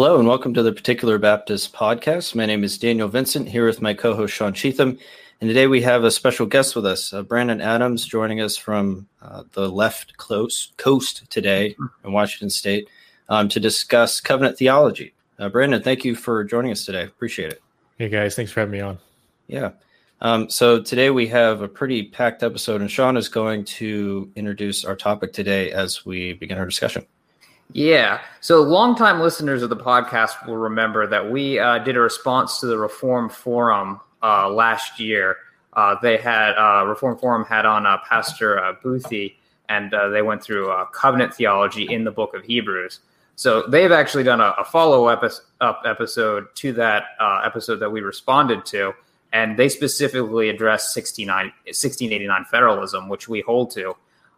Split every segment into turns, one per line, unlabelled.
Hello, and welcome to the Particular Baptist podcast. My name is Daniel Vincent, here with my co host Sean Cheatham. And today we have a special guest with us, uh, Brandon Adams, joining us from uh, the left close coast today in Washington State um, to discuss covenant theology. Uh, Brandon, thank you for joining us today. Appreciate it.
Hey, guys. Thanks for having me on.
Yeah. Um, so today we have a pretty packed episode, and Sean is going to introduce our topic today as we begin our discussion.
Yeah. So, longtime listeners of the podcast will remember that we uh, did a response to the Reformed Forum uh, last year. Uh, they had uh, Reformed Forum had on uh, Pastor uh, Boothby, and they went through covenant theology in the Book of Hebrews. So they've actually done a, a follow up episode to that episode that we responded to, and they specifically addressed 69, 1689 federalism, which we hold to.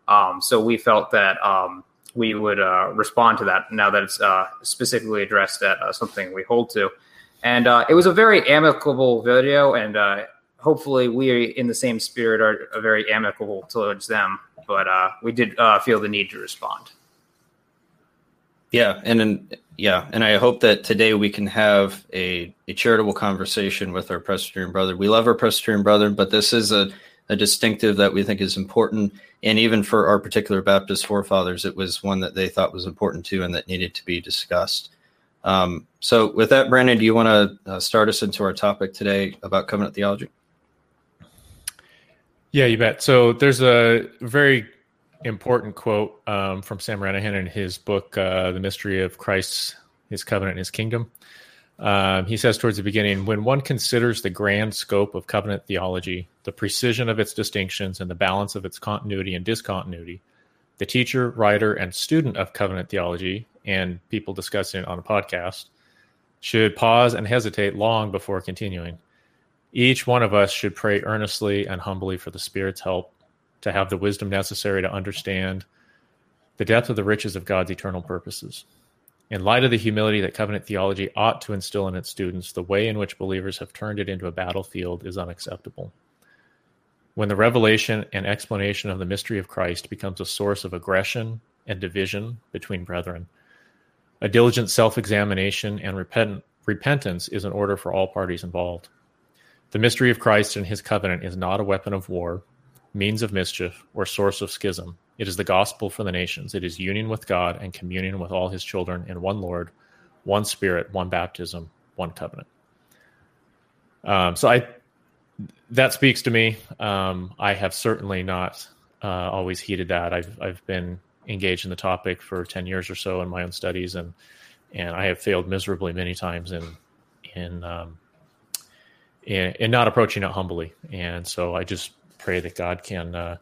Um, so we felt that um, we would uh, respond to that now that it's uh, specifically addressed at uh, something we hold to. And uh, it was a very amicable video, and uh, hopefully, we, in the same spirit, are, very amicable towards them. But uh, we did feel the need to respond.
Yeah, and yeah, and I hope that today we can have a, a charitable conversation with our Presbyterian brother. We love our Presbyterian brother, but this is a a distinctive that we think is important. And even for our particular Baptist forefathers, it was one that they thought was important too and that needed to be discussed. Um, so, with that, Brandon, do you want to uh, start us into our topic today about covenant theology?
Yeah, you bet. So, there's a very important quote um, from Sam Renihan in his book, uh, The Mystery of Christ's His Covenant and His Kingdom. Um, he says towards the beginning, when one considers the grand scope of covenant theology, the precision of its distinctions, and the balance of its continuity and discontinuity, the teacher, writer, and student of covenant theology, and people discussing it on a podcast, should pause and hesitate long before continuing. Each one of us should pray earnestly and humbly for the Spirit's help to have the wisdom necessary to understand the depth of the riches of God's eternal purposes. In light of the humility that covenant theology ought to instill in its students, the way in which believers have turned it into a battlefield is unacceptable. When the revelation and explanation of the mystery of Christ becomes a source of aggression and division between brethren, a diligent self examination and repent- repentance is in order for all parties involved. The mystery of Christ and his covenant is not a weapon of war, means of mischief, or source of schism. It is the gospel for the nations. It is union with God and communion with all his children in one Lord, one Spirit, one baptism, one covenant. Um, so I that speaks to me. Um, I have certainly not uh, always heeded that. I've I've been engaged in the topic for ten years or so in my own studies, and and I have failed miserably many times in in um, in, in not approaching it humbly. And so I just pray that God can uh,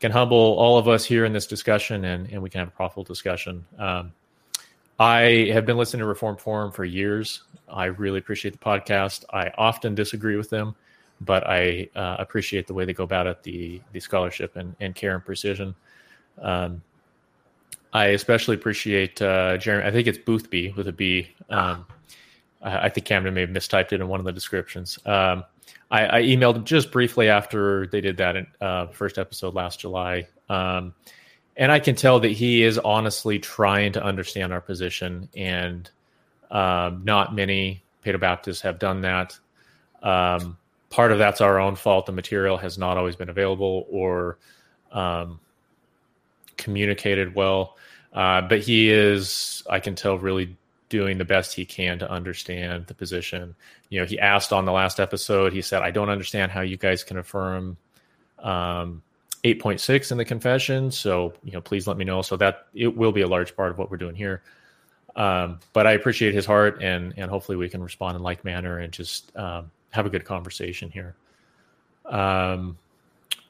can humble all of us here in this discussion and, and we can have a profitable discussion. Um, I have been listening to Reformed Forum for years. I really appreciate the podcast. I often disagree with them, but I uh, appreciate the way they go about it, the the scholarship and, and care and precision. Um, I especially appreciate uh, Jeremy. I think it's Boothby with a B. Um, I, I think Camden may have mistyped it in one of the descriptions. Um, I, I, emailed him just briefly after they did that in, uh, first episode last July. Um, and I can tell that he is honestly trying to understand our position, and um, not many Paedobaptists have done that. Um, part of that's our own fault. The material has not always been available or um, communicated well. Uh, but he is, I can tell, really doing the best he can to understand the position. You know, he asked on the last episode, he said, I don't understand how you guys can affirm um, 8.6 in the confession. So, you know, please let me know. So that it will be a large part of what we're doing here. Um, but I appreciate his heart and, and hopefully we can respond in like manner and just um, have a good conversation here. Um,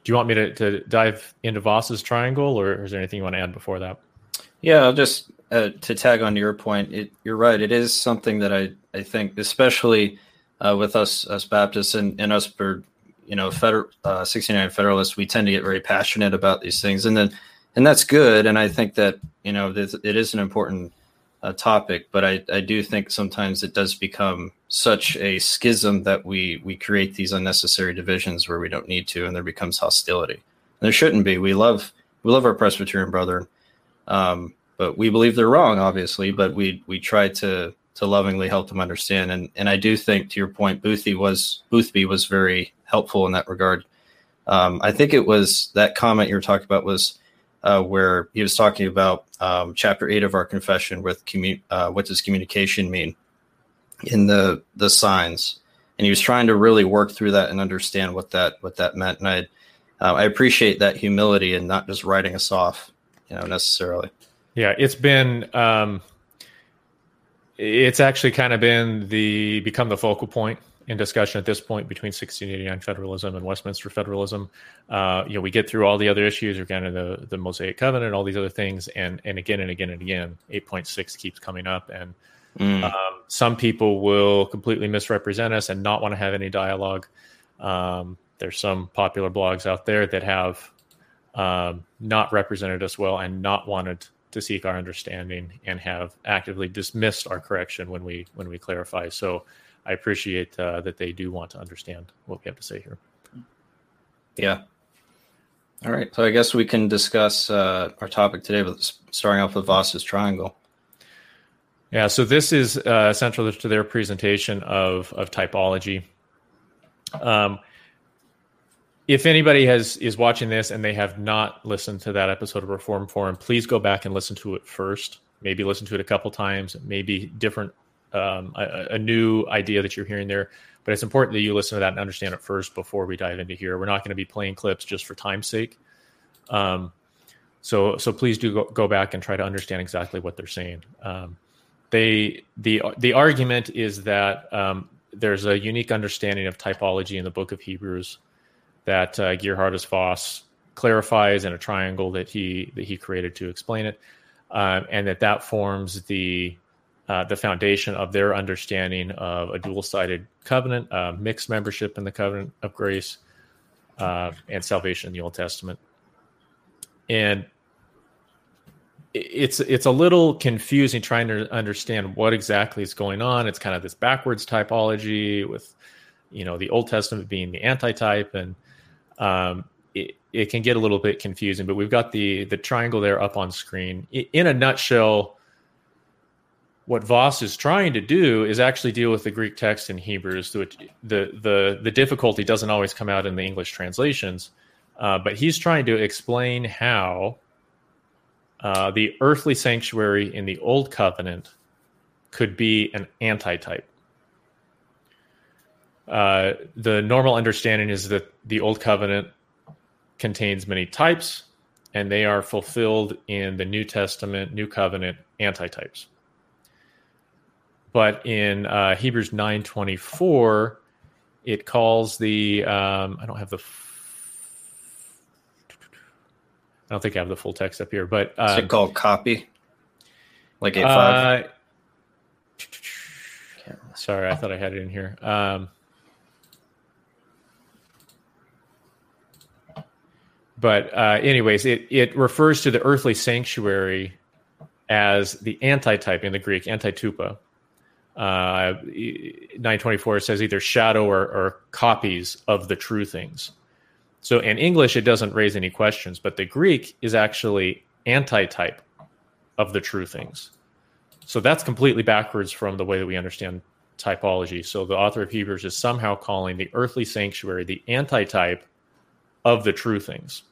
do you want me to, to dive into Vos's triangle or is there anything you want to add before that?
Yeah, I'll just uh, to tag on to your point. It, you're right. It is something that I I think, especially uh, with us us Baptists and, and us for you know federal uh, 69 Federalists, we tend to get very passionate about these things, and then and that's good. And I think that you know it is an important uh, topic, but I, I do think sometimes it does become such a schism that we we create these unnecessary divisions where we don't need to, and there becomes hostility. And there shouldn't be. We love we love our Presbyterian brethren. Um, but we believe they're wrong, obviously. But we we try to to lovingly help them understand. And and I do think, to your point, Boothby was Boothby was very helpful in that regard. Um, I think it was that comment you were talking about was uh, where he was talking about um, chapter eight of our confession with commu- uh, what does communication mean in the the signs, and he was trying to really work through that and understand what that what that meant. And I uh, I appreciate that humility and not just writing us off, you know, necessarily.
Yeah, it's been um, it's actually kind of been the become the focal point in discussion at this point between 1689 federalism and Westminster federalism. Uh, you know, we get through all the other issues, again, in the the Mosaic Covenant, all these other things, and and again and again and again, 8.6 keeps coming up, and mm. um, some people will completely misrepresent us and not want to have any dialogue. Um, there's some popular blogs out there that have um, not represented us well and not wanted to seek our understanding and have actively dismissed our correction when we when we clarify. So I appreciate uh, that they do want to understand what we have to say here.
Yeah. All right. So I guess we can discuss uh, our topic today, with starting off with Vos's triangle.
Yeah. So this is uh, central to their presentation of of typology. Um, if anybody has is watching this and they have not listened to that episode of Reformed Forum, please go back and listen to it first. Maybe listen to it a couple times. Maybe different, um, a, a, new idea that you're hearing there. But it's important that you listen to that and understand it first before we dive into here. We're not going to be playing clips just for time's sake. Um, so so please do go, go, back and try to understand exactly what they're saying. Um, they the the argument is that um, there's a unique understanding of typology in the Book of Hebrews that uh, Geerhardus Vos clarifies in a triangle that he that he created to explain it, um, and that that forms the uh, the foundation of their understanding of a dual-sided covenant, uh, mixed membership in the covenant of grace, uh, and salvation in the Old Testament. And it's it's a little confusing trying to understand what exactly is going on. It's kind of this backwards typology with, you know, the Old Testament being the antitype and um, it, it can get a little bit confusing. But we've got the the triangle there up on screen. In a nutshell, what Vos is trying to do is actually deal with the Greek text in Hebrews. The the the difficulty doesn't always come out in the English translations, uh, but he's trying to explain how uh, the earthly sanctuary in the Old Covenant could be an antitype. Uh, the normal understanding is that the Old Covenant contains many types, and they are fulfilled in the New Testament, New Covenant antitypes. But in uh, Hebrews nine twenty four, it calls the um, I don't have the I don't think I have the full text up here, but
um, is it um, called copy? Like eight five.
Uh, sorry, I thought I had it in here. Um, but uh, anyways, it it refers to the earthly sanctuary as the antitype in the Greek, antitupa. Uh, 924 says either shadow or, or copies of the true things. So in English, it doesn't raise any questions, but the Greek is actually antitype of the true things. So that's completely backwards from the way that we understand typology. So the author of Hebrews is somehow calling the earthly sanctuary the antitype of the true things.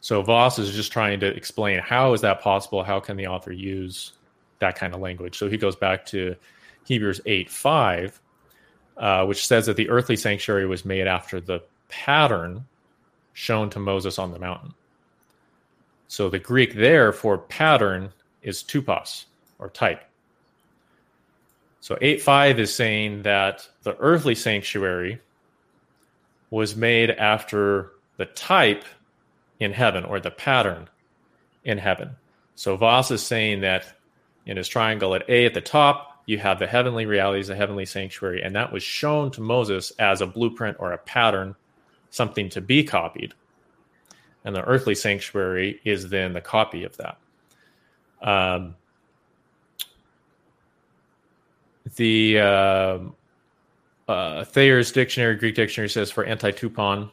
So Vos is just trying to explain how is that possible? How can the author use that kind of language? So he goes back to Hebrews 8 5, uh, which says that the earthly sanctuary was made after the pattern shown to Moses on the mountain. So the Greek there for pattern is tupos or type. So 8 5 is saying that the earthly sanctuary was made after the type in heaven or the pattern in heaven. So Vos is saying that in his triangle at A at the top, you have the heavenly realities, the heavenly sanctuary, and that was shown to Moses as a blueprint or a pattern, something to be copied. And the earthly sanctuary is then the copy of that. Um, the uh, uh, Thayer's dictionary, Greek dictionary says for antitupon,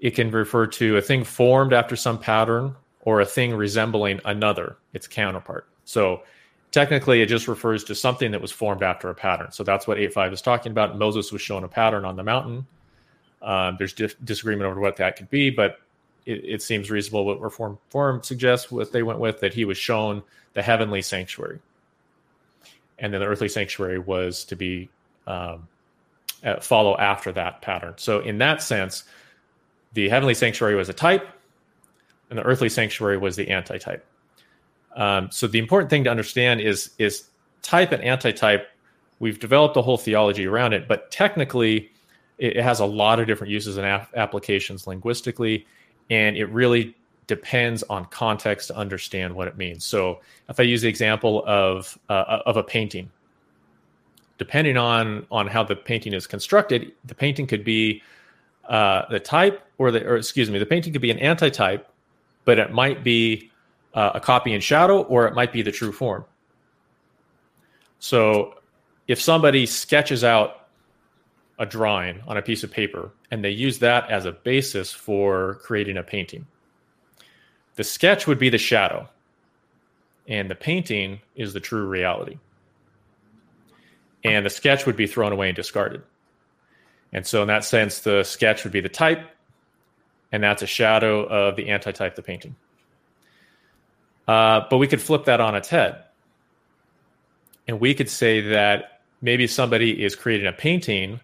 it can refer to a thing formed after some pattern or a thing resembling another, its counterpart. So technically it just refers to something that was formed after a pattern. So that's what 8.5 is talking about. Moses was shown a pattern on the mountain. Um, there's di- disagreement over what that could be, but it, it, seems reasonable what Reformed Forum suggests what they went with that he was shown the heavenly sanctuary. And then the earthly sanctuary was to be um, uh, follow after that pattern. So in that sense, the heavenly sanctuary was a type, and the earthly sanctuary was the antitype. Um, so the important thing to understand is is type and antitype. We've developed a whole theology around it, but technically, it, has a lot of different uses and ap- applications linguistically, and it really depends on context to understand what it means. So, if I use the example of uh, of a painting, depending on on how the painting is constructed, the painting could be uh, the type, or the or excuse me, the painting could be an antitype, but it might be uh, a copy in shadow, or it might be the true form. So, if somebody sketches out a drawing on a piece of paper and they use that as a basis for creating a painting, the sketch would be the shadow, and the painting is the true reality. And the sketch would be thrown away and discarded. And so, in that sense, the sketch would be the type, and that's a shadow of the antitype, the painting. Uh, but we could flip that on its head. And we could say that maybe somebody is creating a painting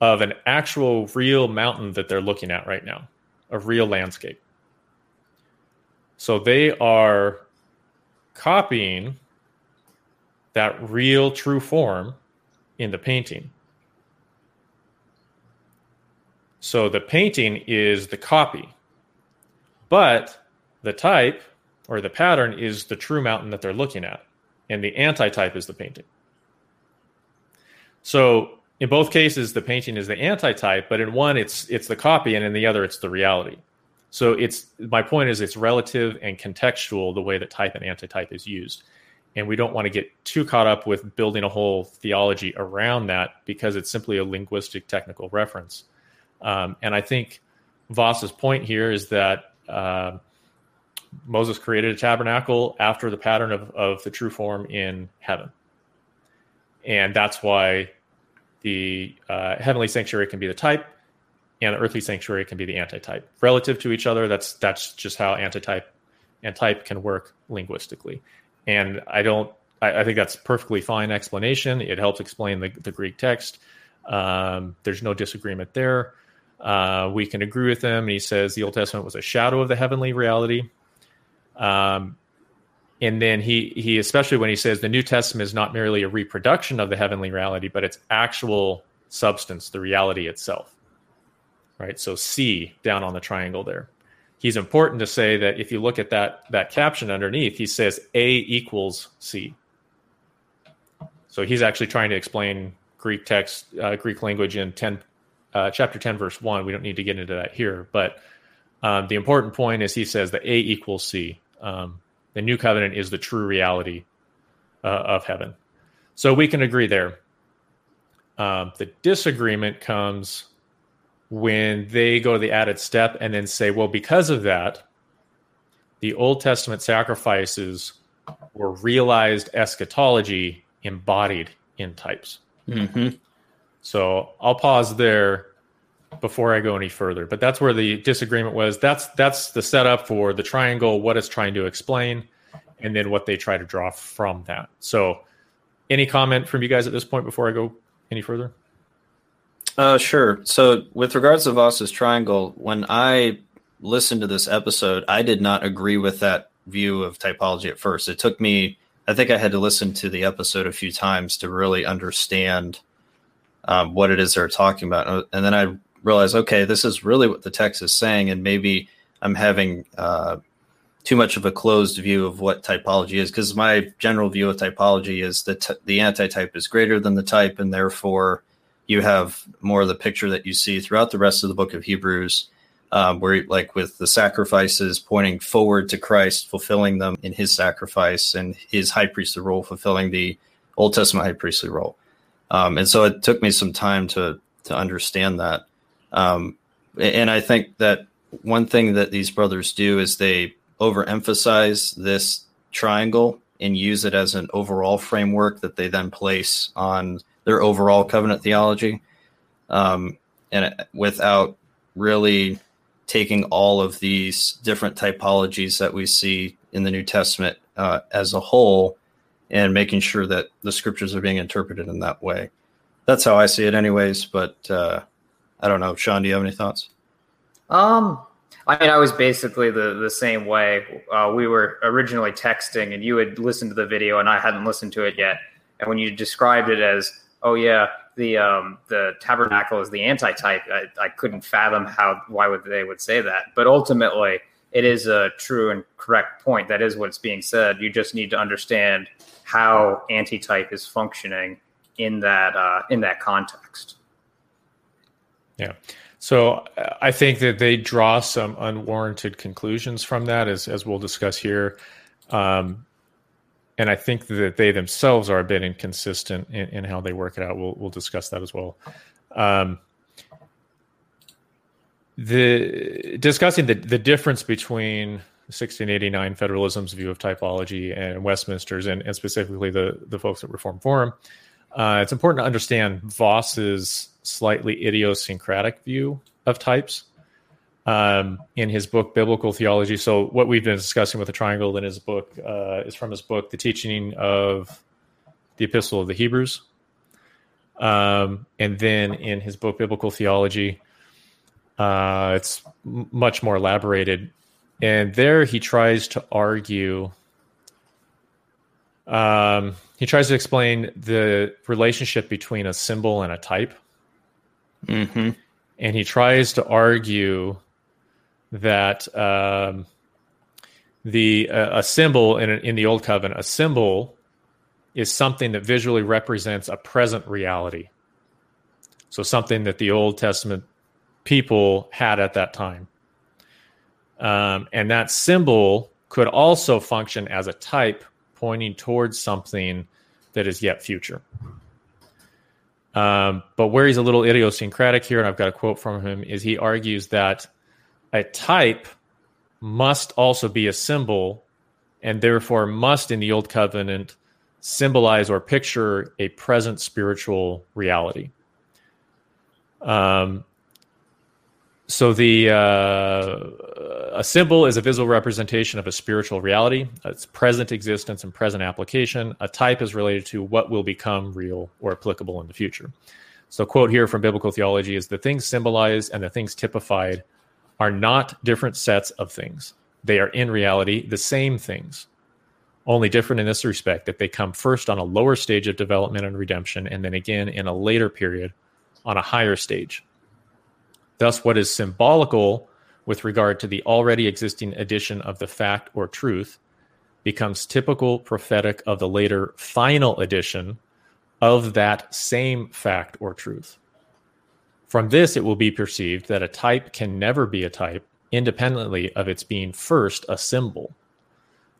of an actual real mountain that they're looking at right now, a real landscape. So they are copying that real true form in the painting. So the painting is the copy, but the type or the pattern is the true mountain that they're looking at, and the antitype is the painting. So in both cases, the painting is the antitype, but in one it's it's the copy, and in the other it's the reality. So it's my point is it's relative and contextual the way that type and antitype is used. And we don't want to get too caught up with building a whole theology around that because it's simply a linguistic technical reference. Um, and I think Vos's point here is that uh, Moses created a tabernacle after the pattern of, of the true form in heaven. And that's why the uh, heavenly sanctuary can be the type and the earthly sanctuary can be the antitype. Relative to each other, that's that's just how antitype and type can work linguistically. And I don't I, I think that's perfectly fine explanation. It helps explain the, the Greek text. Um, there's no disagreement there. Uh, we can agree with him. He says the Old Testament was a shadow of the heavenly reality. Um, and then he he especially when he says the New Testament is not merely a reproduction of the heavenly reality, but it's actual substance, the reality itself. Right. So C down on the triangle there. He's important to say that if you look at that that caption underneath, he says A equals C. So he's actually trying to explain Greek text, uh, Greek language in ten, uh, chapter ten, verse one. We don't need to get into that here, but um, the important point is he says that A equals C. Um, the new covenant is the true reality uh, of heaven. So we can agree there. Um, the disagreement comes when they go to the added step and then say, well, because of that, the Old Testament sacrifices were realized eschatology embodied in types. Mm-hmm. So I'll pause there before I go any further. But that's where the disagreement was. That's that's the setup for the triangle, what it's trying to explain, and then what they try to draw from that. So, any comment from you guys at this point before I go any further?
Uh, sure. So, with regards to Vos's triangle, when I listened to this episode, I did not agree with that view of typology at first. It took me, I think I had to listen to the episode a few times to really understand um, what it is they're talking about. And then I realize, okay, this is really what the text is saying, and maybe I'm having uh, too much of a closed view of what typology is. Because my general view of typology is that t- the antitype is greater than the type, and therefore you have more of the picture that you see throughout the rest of the book of Hebrews. Um, where like with the sacrifices pointing forward to Christ, fulfilling them in his sacrifice and his high priestly role, fulfilling the Old Testament high priestly role. Um, and so it took me some time to to understand that. Um, and I think that one thing that these brothers do is they overemphasize this triangle and use it as an overall framework that they then place on their overall covenant theology, um, and without really taking all of these different typologies that we see in the New Testament uh, as a whole and making sure that the scriptures are being interpreted in that way. That's how I see it, anyways. But uh, I don't know, Sean. Do you have any thoughts?
Um, I mean, I was basically the the same way. Uh, we were originally texting, and you had listened to the video, and I hadn't listened to it yet. And when you described it as, "Oh yeah, the um, the tabernacle is the antitype," I, I couldn't fathom how why would they would say that. But ultimately, it is a true and correct point. That is what's being said. You just need to understand how antitype is functioning in that uh, in that context.
Yeah. So uh, I think that they draw some unwarranted conclusions from that, as as we'll discuss here. Um, and I think that they themselves are a bit inconsistent in, in, how they work it out. We'll we'll discuss that as well. Um, the discussing the the difference between 1689 federalism's view of typology and Westminster's, and, and specifically the the folks at Reformed Forum. Uh, it's important to understand Vos's slightly idiosyncratic view of types um, in his book biblical theology. So what we've been discussing with the triangle in his book uh, is from his book the teaching of the epistle of the hebrews. Um, and then in his book biblical theology uh, it's m- much more elaborated. And there he tries to argue um, he tries to explain the relationship between a symbol and a type
Mm-hmm.
And he tries to argue that um, the uh, a symbol in in the old covenant, a symbol is something that visually represents a present reality. So something that the Old Testament people had at that time. Um, and that symbol could also function as a type pointing towards something that is yet future. Um, but where he's a little idiosyncratic here, and I've got a quote from him, is he argues that a type must also be a symbol and therefore must in the old covenant symbolize or picture a present spiritual reality. Um, so the uh, a symbol is a visual representation of a spiritual reality, its present existence and present application. A type is related to what will become real or applicable in the future. So, quote here from biblical theology is the things symbolized and the things typified are not different sets of things. They are in reality the same things, only different in this respect that they come first on a lower stage of development and redemption, and then again in a later period on a higher stage. Thus, what is symbolical with regard to the already existing edition of the fact or truth becomes typical prophetic of the later final edition of that same fact or truth. From this, it will be perceived that a type can never be a type independently of its being first a symbol.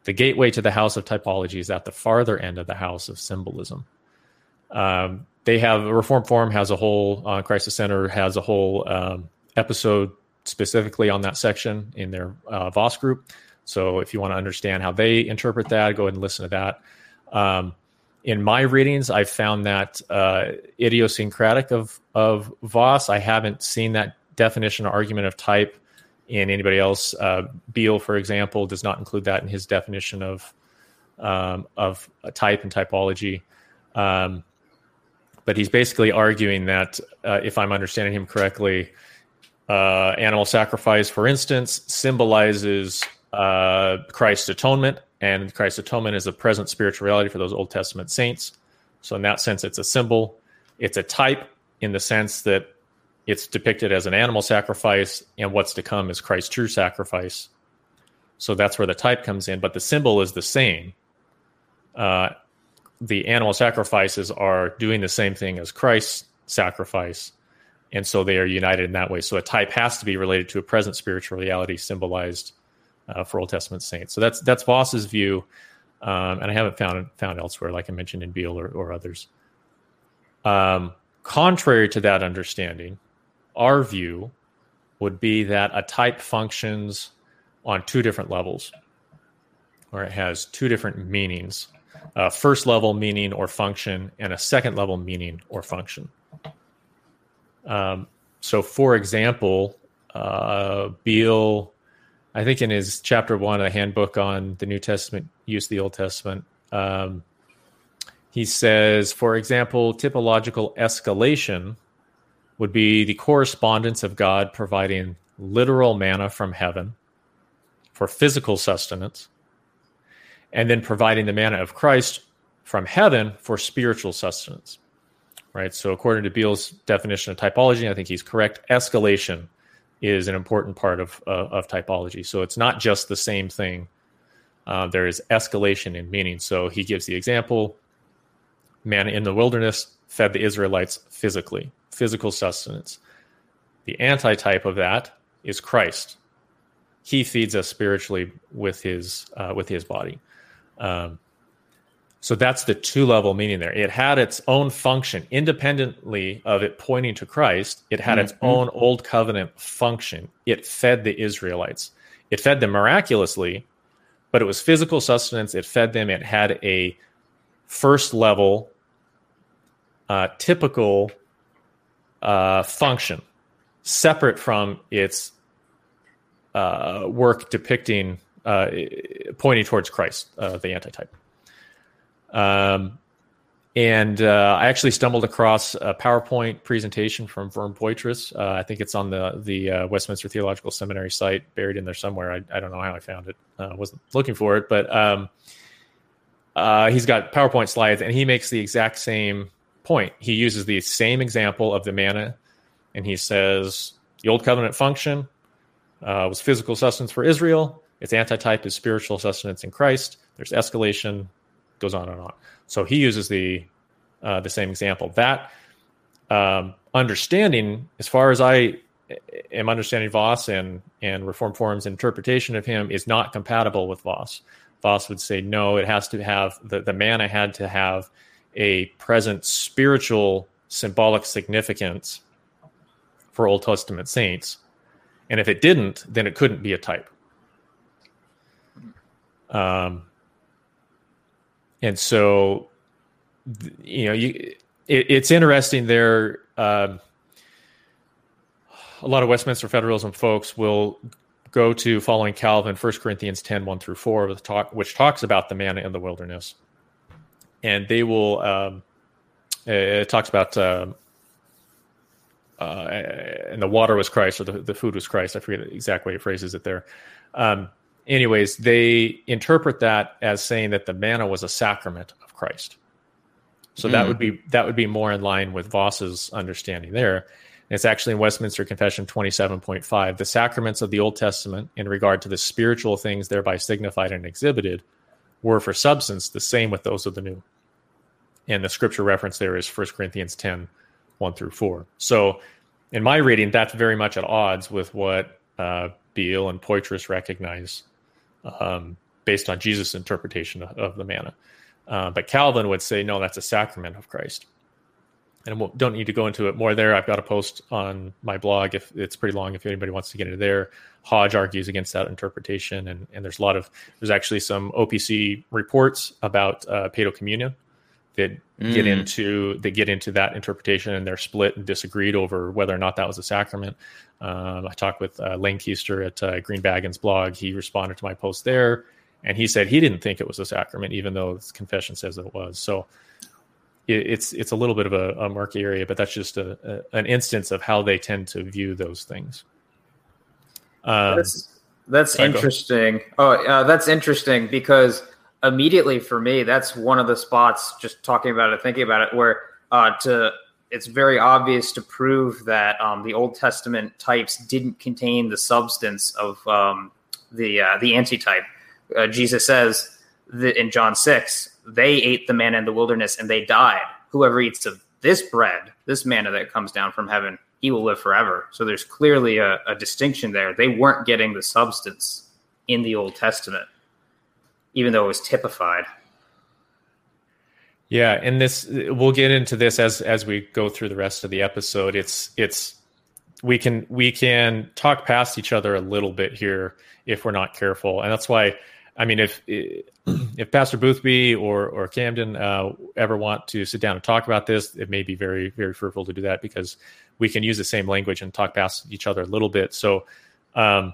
The gateway to the house of typology is at the farther end of the house of symbolism. Um, they have a Reformed Forum has a whole uh, Christ the Center has a whole um, episode specifically on that section in their uh, Vos group. So if you want to understand how they interpret that, go ahead and listen to that. Um, in my readings, I found that uh, idiosyncratic of of Vos. I haven't seen that definition or argument of type in anybody else. Uh, Beale, for example, does not include that in his definition of um, of type and typology. Um, but he's basically arguing that, uh, if I'm understanding him correctly, uh, animal sacrifice, for instance, symbolizes uh, Christ's atonement, and Christ's atonement is a present spiritual reality for those Old Testament saints. So, in that sense, it's a symbol. It's a type in the sense that it's depicted as an animal sacrifice, and what's to come is Christ's true sacrifice. So that's where the type comes in, but the symbol is the same. Uh, the animal sacrifices are doing the same thing as Christ's sacrifice, and so they are united in that way. So a type has to be related to a present spiritual reality symbolized uh, for Old Testament saints. So that's that's Vos's view, um, and I haven't found found elsewhere, like I mentioned in Beale or, or others. Um, contrary to that understanding, our view would be that a type functions on two different levels. or it has two different meanings a first level meaning or function, and a second level meaning or function. Um, so, for example, uh, Beale, I think in his chapter one the handbook on the New Testament use of the Old Testament, um, he says, for example, typological escalation would be the correspondence of God providing literal manna from heaven for physical sustenance, and then providing the manna of Christ from heaven for spiritual sustenance. Right. So, according to Beale's definition of typology, I think he's correct. Escalation is an important part of uh, of typology. So, it's not just the same thing. Uh, there is escalation in meaning. So, he gives the example: manna in the wilderness fed the Israelites physically, physical sustenance. The antitype of that is Christ. He feeds us spiritually with his uh, with his body. Um, so that's the two level meaning there. It had its own function independently of it pointing to Christ. It had mm-hmm. its own old covenant function. It fed the Israelites. It fed them miraculously, but it was physical sustenance. It fed them. It had a first level, uh, typical uh, function, separate from its uh, work depicting, uh, pointing towards Christ, uh, the antitype. Um, and uh, I actually stumbled across a PowerPoint presentation from Vern Poythress. Uh, I think it's on the the uh, Westminster Theological Seminary site, buried in there somewhere. I, I don't know how I found it. I uh, wasn't looking for it, but um, uh, he's got PowerPoint slides, and he makes the exact same point. He uses the same example of the manna, and he says the old covenant function uh, was physical sustenance for Israel. Its antitype is spiritual sustenance in Christ. There's escalation, goes on and on. So he uses the uh, the same example. That um, understanding, as far as I am understanding Vos and and Reformed Forum's interpretation of him, is not compatible with Vos. Vos would say no, it has to have the the manna had to have a present spiritual symbolic significance for Old Testament saints, and if it didn't, then it couldn't be a type. Um, and so you know you it, it's interesting there uh, a lot of westminster federalism folks will go to following calvin 1 corinthians 10 1 through 4 with talk, which talks about the manna in the wilderness. And they will um, it talks about uh, uh, and the water was christ or the, the food was christ. I forget the exact way it phrases it there. Um, anyways, they interpret that as saying that the manna was a sacrament of Christ. So mm. that would be that would be more in line with Vos's understanding there. And it's actually in Westminster Confession 27.5. The sacraments of the Old Testament, in regard to the spiritual things thereby signified and exhibited, were for substance the same with those of the new. And the scripture reference there is 1 Corinthians 10, 1 through 4. So in my reading, that's very much at odds with what uh, Beale and Poythress recognize um, based on Jesus' interpretation of, the manna. Uh, but Calvin would say, no, that's a sacrament of Christ. And we don't need to go into it more there. I've got a post on my blog. If it's pretty long, if anybody wants to get into there, Hodge argues against that interpretation, and, and there's a lot of there's actually some OPC reports about uh, Paedo Communion that mm. get into that get into that interpretation, and they're split and disagreed over whether or not that was a sacrament. Um, I talked with uh, Lane Keister at uh, Green Baggins blog. He responded to my post there, and he said he didn't think it was a sacrament, even though his confession says it was. So it, it's it's a little bit of a, a murky area, but that's just a, a, an instance of how they tend to view those things.
Um, that's that's interesting. Oh, uh, that's interesting because immediately for me, that's one of the spots. Just talking about it, thinking about it, where uh, to it's very obvious to prove that um, the Old Testament types didn't contain the substance of um, the uh, the antitype. Uh, Jesus says that in John six, they ate the manna in the wilderness and they died. Whoever eats of this bread, this manna that comes down from heaven, he will live forever. So there's clearly a, a distinction there. They weren't getting the substance in the Old Testament, even though it was typified.
Yeah, and this we'll get into this as as we go through the rest of the episode. It's it's we can we can talk past each other a little bit here if we're not careful, and that's why I mean, if if Pastor Boothby or or Camden uh, ever want to sit down and talk about this, it may be very very fruitful to do that because we can use the same language and talk past each other a little bit. So, um,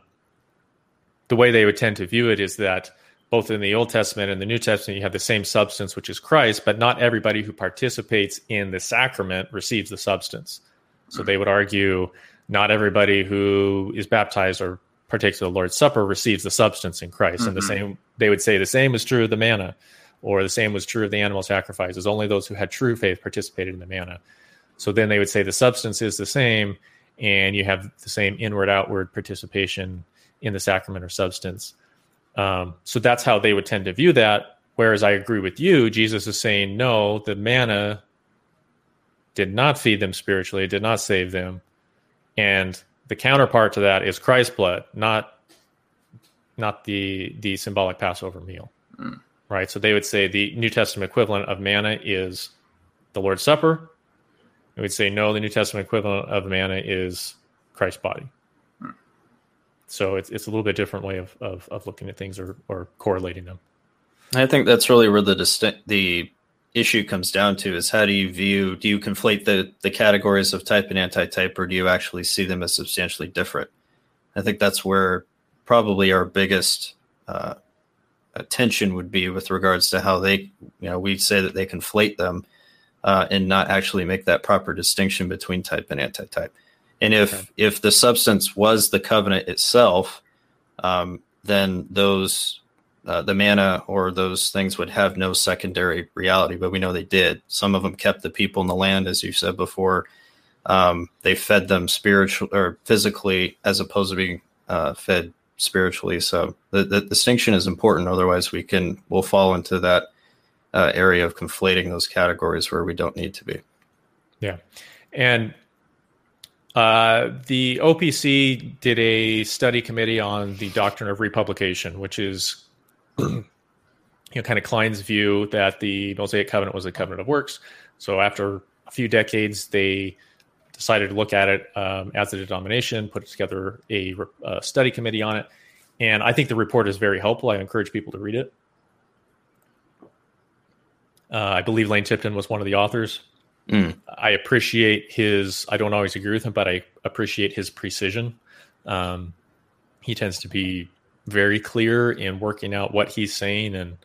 the way they would tend to view it is that both in the Old Testament and the New Testament, you have the same substance, which is Christ, but not everybody who participates in the sacrament receives the substance. So they would argue not everybody who is baptized or partakes of the Lord's Supper receives the substance in Christ. Mm-hmm. And the mm-hmm. same, they would say the same is true of the manna, or the same was true of the animal sacrifices. Only those who had true faith participated in the manna. So then they would say the substance is the same, and you have the same inward outward participation in the sacrament or substance. Um, so that's how they would tend to view that. Whereas I agree with you, Jesus is saying, no, the manna did not feed them spiritually, it did not save them. And the counterpart to that is Christ's blood, not not the the symbolic Passover meal. Mm. Right? So they would say the New Testament equivalent of manna is the Lord's Supper. We would say no, the New Testament equivalent of manna is Christ's body. So it's it's a little bit different way of, of, of looking at things or, or correlating them.
I think that's really where the the issue comes down to is how do you view do you conflate the the categories of type and anti-type or do you actually see them as substantially different i think that's where probably our biggest uh, attention would be with regards to how they you know we say that they conflate them uh, and not actually make that proper distinction between type and anti-type and if okay. if the substance was the covenant itself um, then those uh, the manna or those things would have no secondary reality, but we know they did. Some of them kept the people in the land, as you said before. Um, they fed them spiritual or physically, as opposed to being uh, fed spiritually. So the, the, distinction is important. Otherwise, we can we'll fall into that uh, area of conflating those categories where we don't need to be.
Yeah, and uh, the OPC did a study committee on the doctrine of republication, which is you know, kind of Kline's view that the Mosaic covenant was a covenant of works. So after a few decades, they decided to look at it um, as a denomination, put together a, a, study committee on it, and I think the report is very helpful. I encourage people to read it. Uh, I believe Lane Tipton was one of the authors. Mm. I appreciate his. I don't always agree with him, but I appreciate his precision. Um, he tends to be very clear in working out what he's saying and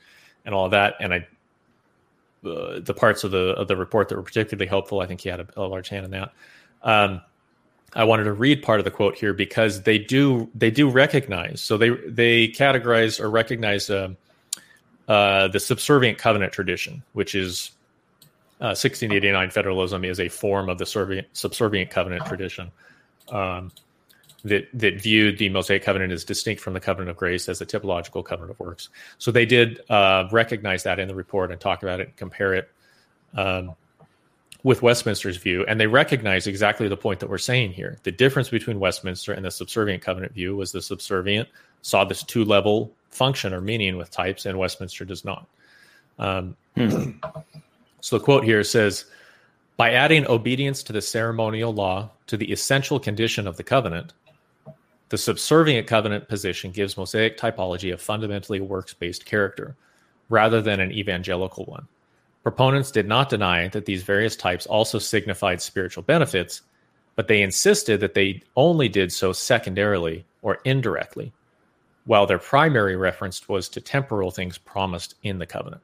and all that. And I, uh, the parts of the of the report that were particularly helpful, I think he had a, a large hand in that. Um, I wanted to read part of the quote here because they do they do recognize so they they categorize or recognize uh, uh, the subservient covenant tradition, which is 1689 uh, federalism is a form of the subservient, subservient covenant tradition. Um, that that viewed the Mosaic covenant as distinct from the covenant of grace as a typological covenant of works. So they did uh, recognize that in the report and talk about it, and compare it um, with Westminster's view, and they recognize exactly the point that we're saying here. The difference between Westminster and the subservient covenant view was the subservient saw this two level function or meaning with types, and Westminster does not. Um, hmm. So the quote here says. By adding obedience to the ceremonial law to the essential condition of the covenant, the subservient covenant position gives Mosaic typology a fundamentally works based character, rather than an evangelical one. Proponents did not deny that these various types also signified spiritual benefits, but they insisted that they only did so secondarily or indirectly, while their primary reference was to temporal things promised in the covenant.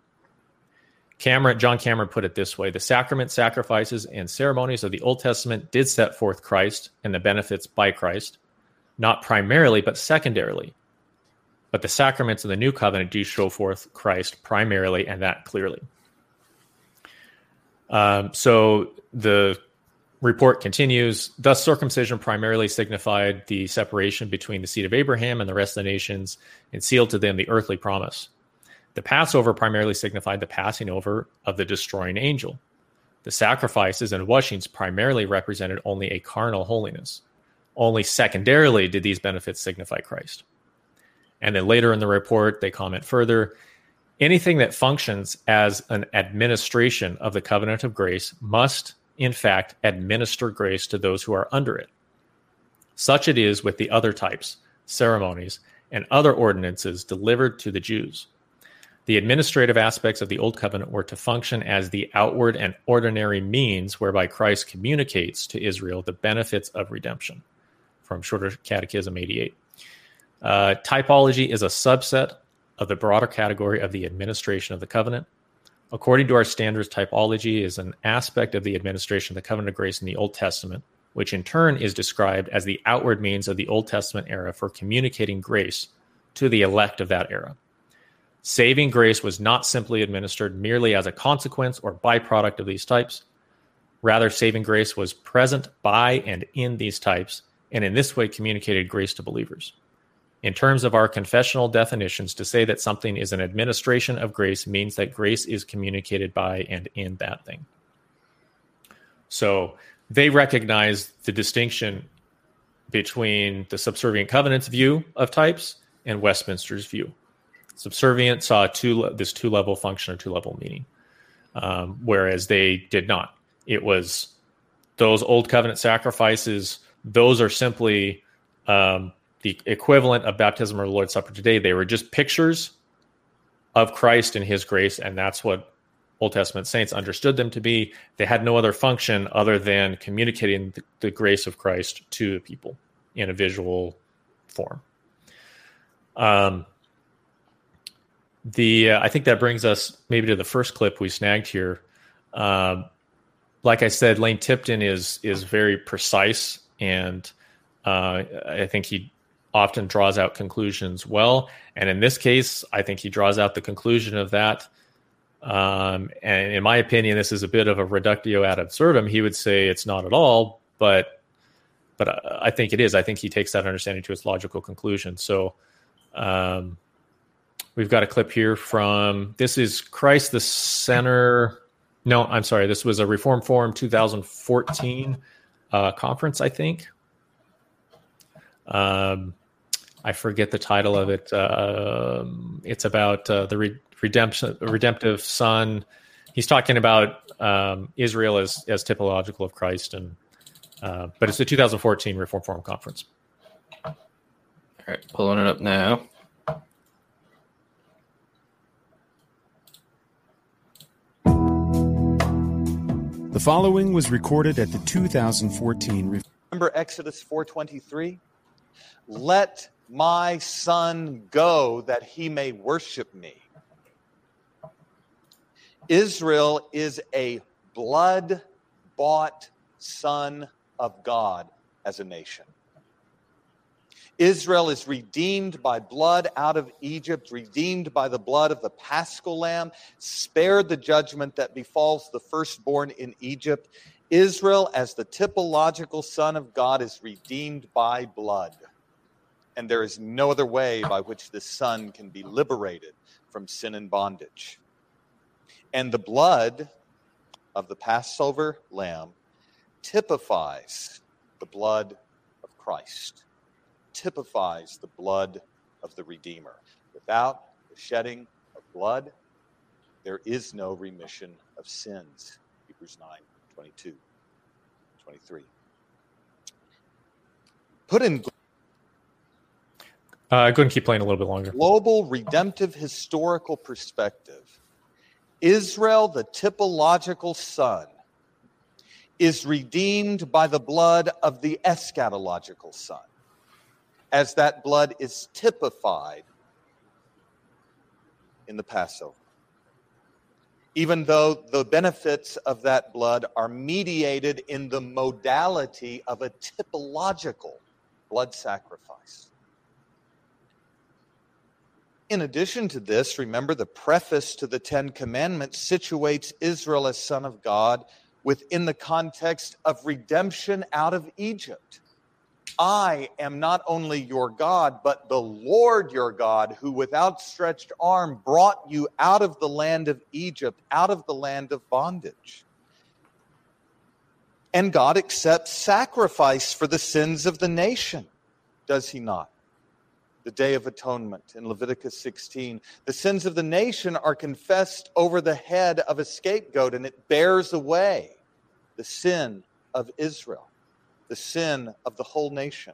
Cameron, John Cameron put it this way The sacrament, sacrifices, and ceremonies of the Old Testament did set forth Christ and the benefits by Christ, not primarily, but secondarily. But the sacraments of the new covenant do show forth Christ primarily, and that clearly. Um, so the report continues Thus, circumcision primarily signified the separation between the seed of Abraham and the rest of the nations and sealed to them the earthly promise. The Passover primarily signified the passing over of the destroying angel. The sacrifices and washings primarily represented only a carnal holiness. Only secondarily did these benefits signify Christ. And then later in the report, they comment further anything that functions as an administration of the covenant of grace must, in fact, administer grace to those who are under it. Such it is with the other types, ceremonies, and other ordinances delivered to the Jews. The administrative aspects of the Old Covenant were to function as the outward and ordinary means whereby Christ communicates to Israel the benefits of redemption. From Shorter Catechism 88. Uh, typology is a subset of the broader category of the administration of the covenant. According to our standards, typology is an aspect of the administration of the covenant of grace in the Old Testament, which in turn is described as the outward means of the Old Testament era for communicating grace to the elect of that era. Saving grace was not simply administered merely as a consequence or byproduct of these types. Rather, saving grace was present by and in these types, and in this way communicated grace to believers. In terms of our confessional definitions, to say that something is an administration of grace means that grace is communicated by and in that thing. So they recognize the distinction between the subservient covenants view of types and Westminster's view. Subservient saw two this two level function or two level meaning, um, whereas they did not. It was those old covenant sacrifices; those are simply um, the equivalent of baptism or the Lord's Supper today. They were just pictures of Christ and His grace, and that's what Old Testament saints understood them to be. They had no other function other than communicating the, the grace of Christ to the people in a visual form. Um, the uh, I think that brings us maybe to the first clip we snagged here. Um, like I said, Lane Tipton is is very precise, and uh, I think he often draws out conclusions well. And in this case, I think he draws out the conclusion of that. Um, and in my opinion, this is a bit of a reductio ad absurdum. He would say it's not at all, but but I think it is. I think he takes that understanding to its logical conclusion. So um, we've got a clip here from this is Christ the Center. No, I'm sorry. This was a Reformed Forum 2014 uh, conference, I think. Um, I forget the title of it. Uh, it's about uh, the re- redemption, redemptive son. He's talking about um, Israel as as typological of Christ, and uh, but it's the 2014 Reformed Forum conference.
All right, pulling it up now.
The following was recorded at the 2014.
Remember Exodus 4:23? Let my son go that he may worship me. Israel is a blood bought son of God as a nation. Israel is redeemed by blood out of Egypt, redeemed by the blood of the paschal lamb, spared the judgment that befalls the firstborn in Egypt. Israel, as the typological son of God, is redeemed by blood and there is no other way by which the son can be liberated from sin and bondage. And the blood of the Passover lamb typifies the blood of Christ, typifies the blood of the Redeemer. Without the shedding of blood, there is no remission of sins. Hebrews 9 22, 23. Put in
uh, go and keep playing a little bit longer.
Global redemptive historical perspective. Israel, the typological son, is redeemed by the blood of the eschatological son, as that blood is typified in the Passover. Even though the benefits of that blood are mediated in the modality of a typological blood sacrifice. In addition to this, remember the preface to the Ten Commandments situates Israel as son of God within the context of redemption out of Egypt. I am not only your God, but the Lord your God, who with outstretched arm brought you out of the land of Egypt, out of the land of bondage. And God accepts sacrifice for the sins of the nation, does he not? the Day of Atonement in Leviticus 16. The sins of the nation are confessed over the head of a scapegoat, and it bears away the sin of Israel, the sin of the whole nation.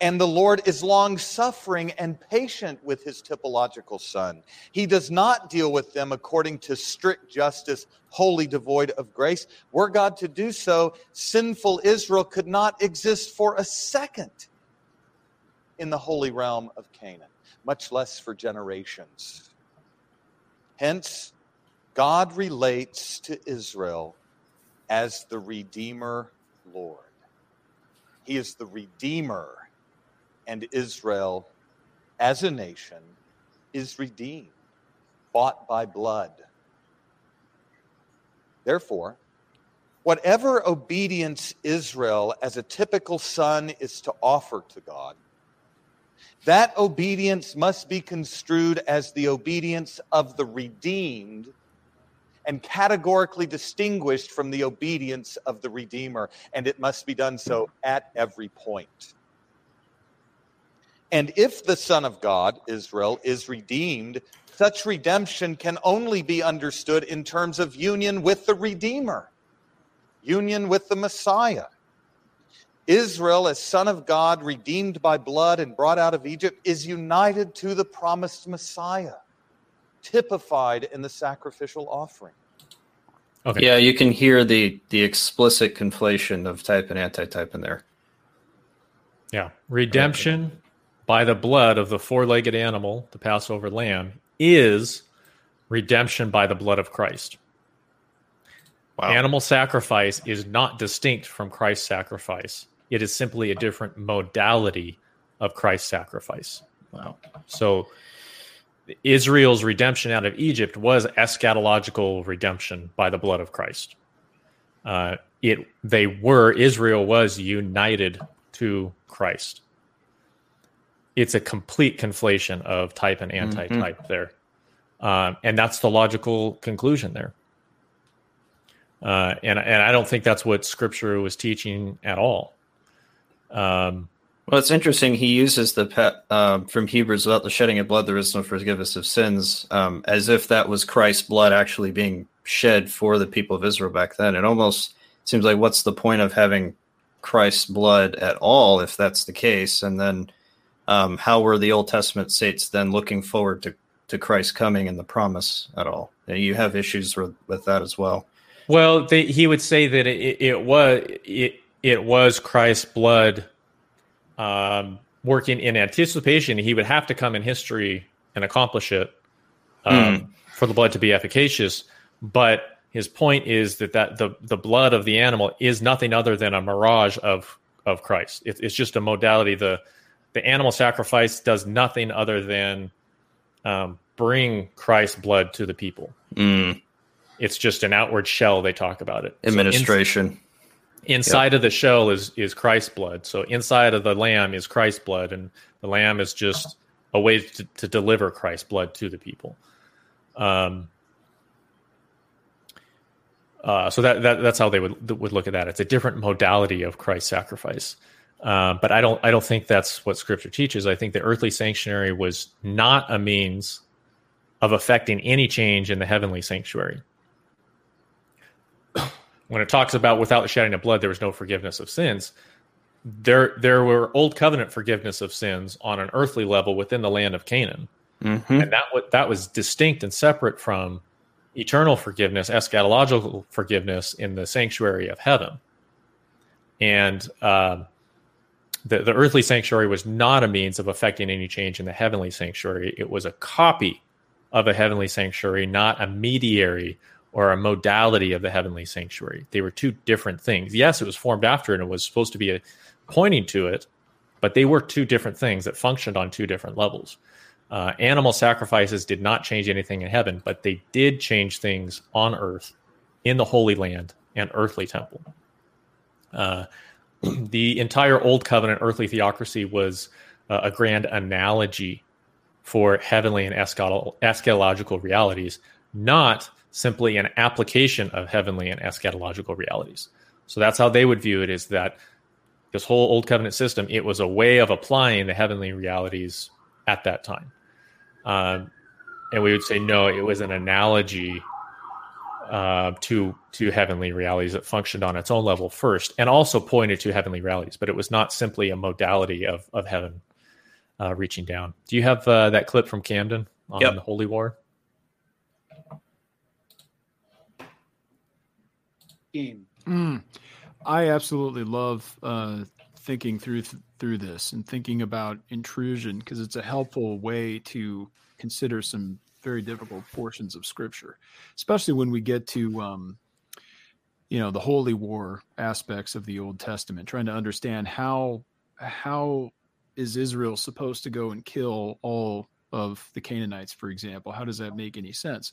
And the Lord is long suffering and patient with his typological son. He does not deal with them according to strict justice, wholly devoid of grace. Were God to do so, sinful Israel could not exist for a second in the holy realm of Canaan, much less for generations. Hence, God relates to Israel as the Redeemer Lord. He is the Redeemer and Israel as a nation is redeemed, bought by blood. Therefore, whatever obedience Israel as a typical son is to offer to God, that obedience must be construed as the obedience of the redeemed and categorically distinguished from the obedience of the Redeemer, and it must be done so at every point. And if the Son of God, Israel, is redeemed, such redemption can only be understood in terms of union with the Redeemer, union with the Messiah. Israel, as Son of God, redeemed by blood and brought out of Egypt, is united to the promised Messiah, typified in the sacrificial offering.
Okay. Yeah, you can hear the the explicit conflation of type and antitype in there.
Yeah, redemption by the blood of the four legged animal, the Passover lamb, is redemption by the blood of Christ. Wow. Animal sacrifice is not distinct from Christ's sacrifice. It is simply a different modality of Christ's sacrifice.
Wow.
So Israel's redemption out of Egypt was eschatological redemption by the blood of Christ. Uh, it they were Israel was united to Christ it's a complete conflation of type and anti-type mm-hmm. there, um, and that's the logical conclusion there. Uh, and and I don't think that's what Scripture was teaching at all.
Um, well, it's interesting. He uses the pet, um, from Hebrews, without the shedding of blood, there is no forgiveness of sins, um, as if that was Christ's blood actually being shed for the people of Israel back then. It almost seems like what's the point of having Christ's blood at all if that's the case? And then um, how were the Old Testament saints then looking forward to, to Christ coming and the promise at all? You have issues with, with that as well.
Well, they, he would say that it, it was it it was Christ's blood um, working in anticipation. He would have to come in history and accomplish it um, mm. for the blood to be efficacious. But his point is that, that the the blood of the animal is nothing other than a mirage of of Christ. It, it's just a modality. The the animal sacrifice does nothing other than um, bring Christ's blood to the people.
Mm.
It's just an outward shell. They talk about it.
Administration. So
in, inside yep. of the shell is is Christ's blood. So inside of the lamb is Christ's blood, and the lamb is just a way to, to deliver Christ's blood to the people. Um. Uh, so that, that that's how they would would look at that. It's a different modality of Christ's sacrifice. Uh, but I don't I don't think that's what Scripture teaches. I think the earthly sanctuary was not a means of affecting any change in the heavenly sanctuary. When it talks about without the shedding of blood, there was no forgiveness of sins. There there were old covenant forgiveness of sins on an earthly level within the land of Canaan,
mm-hmm.
and that that was distinct and separate from eternal forgiveness, eschatological forgiveness in the sanctuary of heaven. And uh, the, the earthly sanctuary was not a means of affecting any change in the heavenly sanctuary. It was a copy of a heavenly sanctuary, not a mediary or a modality of the heavenly sanctuary. They were two different things. Yes, it was formed after and it was supposed to be a, pointing to it, but they were two different things that functioned on two different levels. Uh, animal sacrifices did not change anything in heaven, but they did change things on earth in the Holy Land and earthly temple. Uh, the entire Old Covenant earthly theocracy was uh, a grand analogy for heavenly and eschatological realities, not simply an application of heavenly and eschatological realities. So that's how they would view it is that this whole Old Covenant system, it was a way of applying the heavenly realities at that time. Um, and we would say, no, it was an analogy uh, to to heavenly realities that functioned on its own level first, and also pointed to heavenly realities. But it was not simply a modality of of heaven uh, reaching down. Do you have uh, that clip from Camden on
Yep.
the Holy War?
Game.
Mm. I absolutely love uh, thinking through th- through this and thinking about intrusion because it's a helpful way to consider some very difficult portions of Scripture, especially when we get to um, you know the holy war aspects of the Old Testament, trying to understand how how is Israel supposed to go and kill all of the Canaanites, for example? How does that make any sense?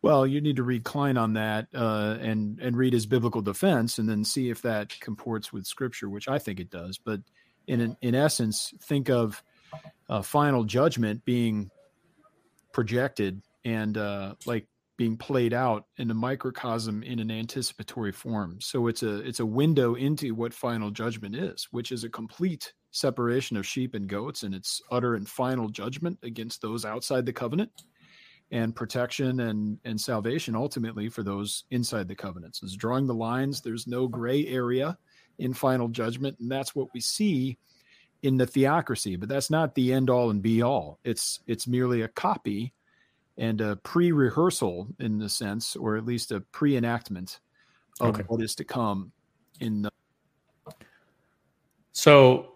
Well, you need to read Kline on that uh, and and read his biblical defense, and then see if that comports with Scripture, which I think it does. But in in essence, think of final judgment being projected and uh, like being played out in a microcosm in an anticipatory form. So it's a it's a window into what final judgment is, which is a complete separation of sheep and goats, and it's utter and final judgment against those outside the covenant and protection and and salvation ultimately for those inside the covenants is drawing the lines there's no gray area in final judgment and that's what we see in the theocracy but that's not the end all and be all it's it's merely a copy and a pre-rehearsal in the sense or at least a pre-enactment of
Okay.
what is to come in the
So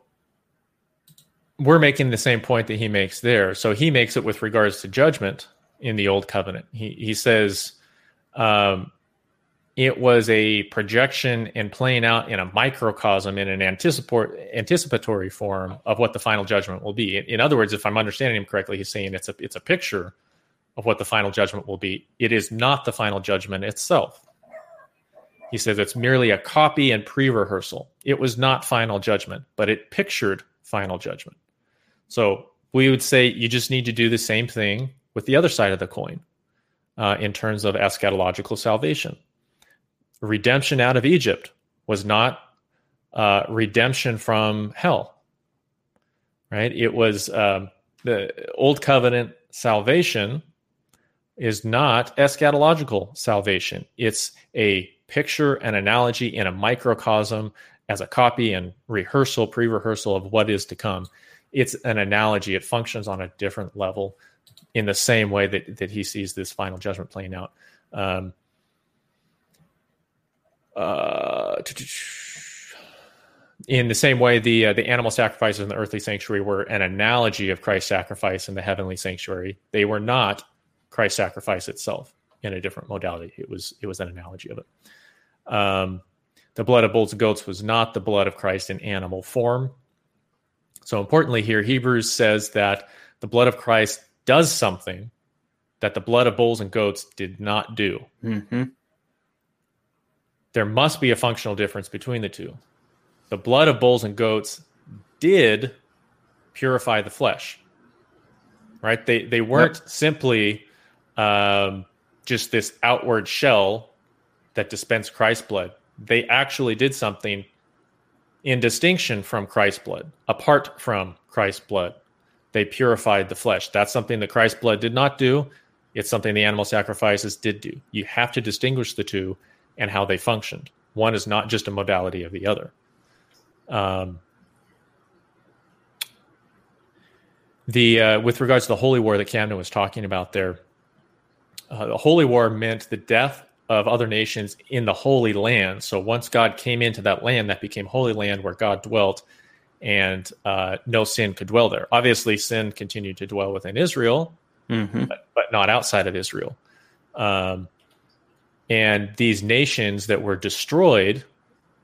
we're making the same point that he makes there. So he makes it with regards to judgment in the old covenant. He he says um, it was a projection and playing out in a microcosm in an anticipatory form of what the final judgment will be. In, in other words, if I'm understanding him correctly, he's saying it's a it's a picture of what the final judgment will be. It is not the final judgment itself. He says it's merely a copy and pre rehearsal. It was not final judgment, but it pictured final judgment. So we would say you just need to do the same thing with the other side of the coin uh, in terms of eschatological salvation. Redemption out of Egypt was not uh, redemption from hell, right? It was um, the old covenant salvation is not eschatological salvation. It's a picture, an analogy in a microcosm as a copy and rehearsal, pre rehearsal of what is to come. It's an analogy. It functions on a different level in the same way that, that he sees this final judgment playing out. Um, uh, in the same way, the uh, the animal sacrifices in the earthly sanctuary were an analogy of Christ's sacrifice in the heavenly sanctuary. They were not Christ's sacrifice itself in a different modality. It was it was an analogy of it. Um, the blood of bulls and goats was not the blood of Christ in animal form. So importantly here, Hebrews says that the blood of Christ does something that the blood of bulls and goats did not do.
Mm-hmm.
There must be a functional difference between the two. The blood of bulls and goats did purify the flesh. Right? They they weren't simply um, just this outward shell that dispensed Christ's blood. They actually did something in distinction from Christ's blood, apart from Christ's blood. They purified the flesh. That's something that Christ's blood did not do. It's something the animal sacrifices did do. You have to distinguish the two and how they functioned. One is not just a modality of the other. Um, the uh, with regards to the holy war that Camden was talking about there, uh, the holy war meant the death of other nations in the holy land. So once God came into that land, that became holy land where God dwelt, and uh, no sin could dwell there. Obviously, sin continued to dwell within Israel,
Mm-hmm.
but, but not outside of Israel. Um, and these nations that were destroyed,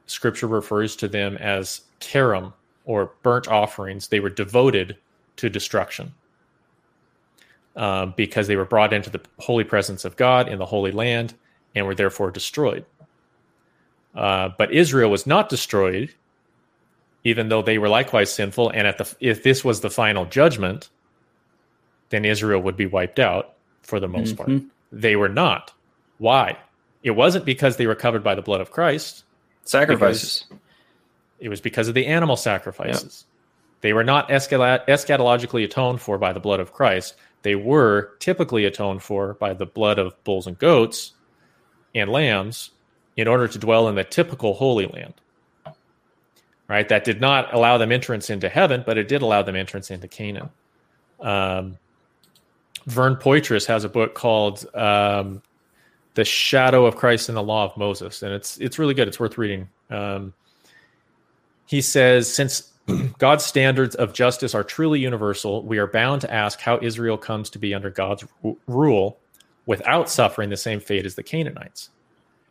Scripture refers to them as herem or burnt offerings. They were devoted to destruction um, because they were brought into the holy presence of God in the Holy Land and were therefore destroyed. Uh, but Israel was not destroyed, even though they were likewise sinful. And at the if this was the final judgment, then Israel would be wiped out for the most part.
Mhm.
They were not. Why? It wasn't because they were covered by the blood of Christ.
Sacrifices.
It was because of the animal sacrifices. They were not eschatologically atoned for by the blood of Christ. They were typically atoned for by the blood of bulls and goats, and lambs in order to dwell in the typical Holy Land. Right? That did not allow them entrance into heaven, but it did allow them entrance into Canaan. Um, Vern Poythress has a book called um, "The Shadow of Christ and the Law of Moses," and it's it's really good. It's worth reading. Um, he says, since God's standards of justice are truly universal, we are bound to ask how Israel comes to be under God's rule without suffering the same fate as the Canaanites.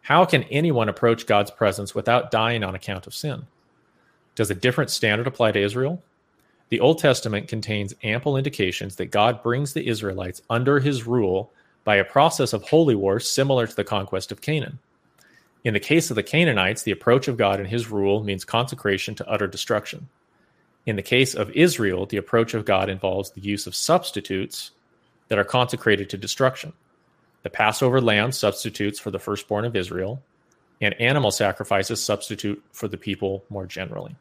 How can anyone approach God's presence without dying on account of sin? Does a different standard apply to Israel? The Old Testament contains ample indications that God brings the Israelites under his rule by a process of holy war similar to the conquest of Canaan. In the case of the Canaanites, the approach of God and his rule means consecration to utter destruction. In the case of Israel, the approach of God involves the use of substitutes that are consecrated to destruction. The Passover lamb substitutes for the firstborn of Israel, and animal sacrifices substitute for the people more generally.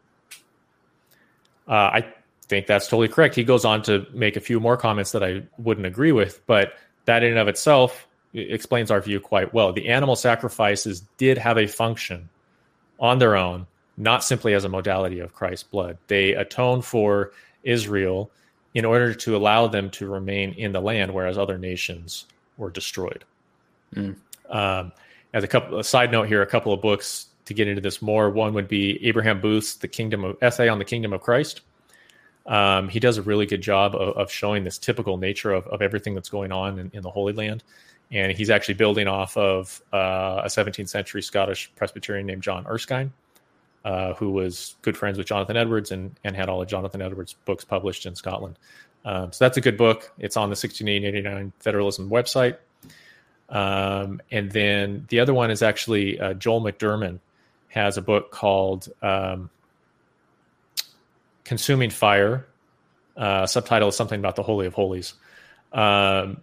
Uh, I think that's totally correct. He goes on to make a few more comments that I wouldn't agree with, but that in and of itself explains our view quite well. The animal sacrifices did have a function on their own, not simply as a modality of Christ's blood. They atone for Israel in order to allow them to remain in the land, whereas other nations were destroyed. Mm. Um, as a couple, a side note here, a couple of books to get into this more. One would be Abraham Booth's "The Kingdom of Essay on the Kingdom of Christ." Um, he does a really good job of, of showing this typical nature of, of everything that's going on in, in the Holy Land and he's actually building off of uh, a 17th century Scottish Presbyterian named John Erskine, uh, who was good friends with Jonathan Edwards and, and had all of Jonathan Edwards' books published in Scotland. Um, so that's a good book. It's on the 1689 Federalism website. Um, and then the other one is actually uh, Joel McDurmon has a book called um, Consuming Fire. Uh, subtitle is something about the Holy of Holies. Um,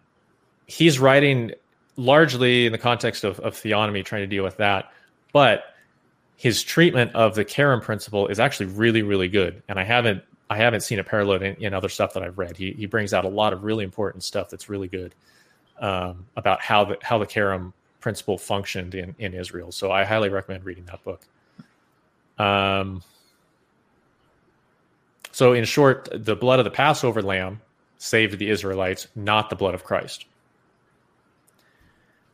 he's writing largely in the context of, of theonomy, trying to deal with that. But his treatment of the herem principle is actually really, really good. And I haven't I haven't seen a parallel in, in, other stuff that I've read. He he brings out a lot of really important stuff that's really good um, about how the how the herem principle functioned in in Israel. So I highly recommend reading that book. Um. So in short, the blood of the Passover lamb saved the Israelites, not the blood of Christ.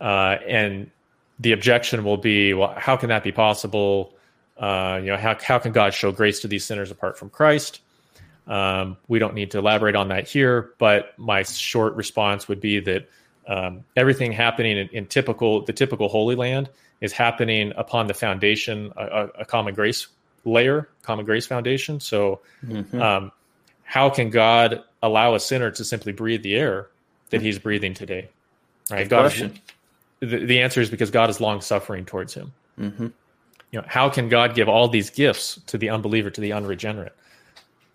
Uh, and the objection will be, well, how can that be possible? Uh, you know, how, how can God show grace to these sinners apart from Christ? Um, we don't need to elaborate on that here, but my short response would be that um, everything happening in, in, typical the typical Holy Land is happening upon the foundation, a, a common grace layer, common grace foundation. So, mm-hmm. um, how can God allow a sinner to simply breathe the air that he's breathing today? Right, Good God. Question the, the answer is because God is long suffering towards him. Mm-hmm. You know, how can God give all these gifts to the unbeliever, to the unregenerate?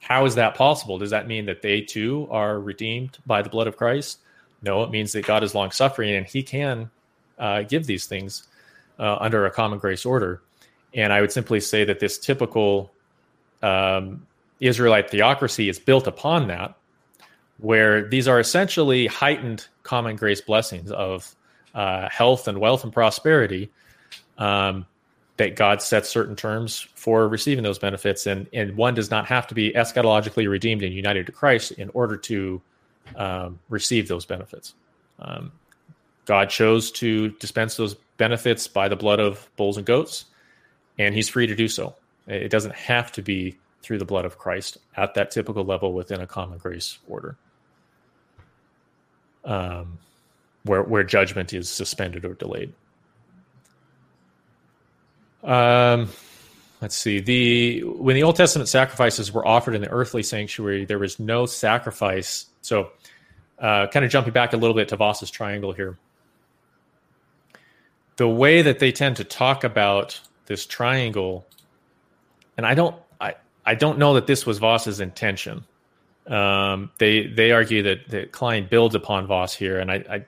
How is that possible? Does that mean that they too are redeemed by the blood of Christ? No, it means that God is long suffering and He can uh, give these things uh, under a common grace order. And I would simply say that this typical um, Israelite theocracy is built upon that, where these are essentially heightened common grace blessings of uh, health and wealth and prosperity, um, that God sets certain terms for receiving those benefits, and and one does not have to be eschatologically redeemed and united to Christ in order to um, receive those benefits. Um, God chose to dispense those benefits by the blood of bulls and goats, and He's free to do so. It doesn't have to be through the blood of Christ at that typical level within a common grace order. Um, where where judgment is suspended or delayed. Um, let's see. The when the Old Testament sacrifices were offered in the earthly sanctuary, there was no sacrifice. So, uh, kind of jumping back a little bit to Vos's triangle here. The way that they tend to talk about this triangle, and I don't, I, I don't know that this was Vos's intention. Um, they they argue that that Kline builds upon Vos here, and I, I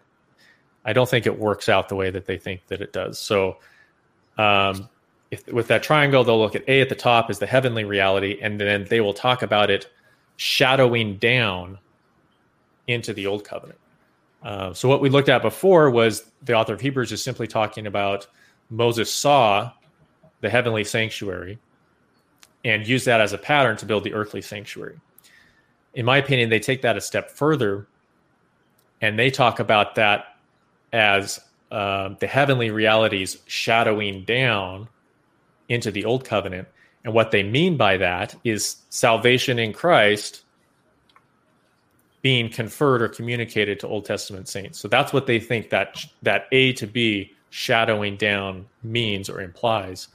I don't think it works out the way that they think that it does. So, um, if, with that triangle, they'll look at A at the top as the heavenly reality, and then they will talk about it shadowing down into the old covenant. Uh, so what we looked at before was the author of Hebrews is simply talking about Moses saw the heavenly sanctuary and used that as a pattern to build the earthly sanctuary. In my opinion, they take that a step further and they talk about that as uh, the heavenly realities shadowing down into the old covenant. And what they mean by that is salvation in Christ being conferred or communicated to Old Testament saints. So that's what they think that that A to B shadowing down means or implies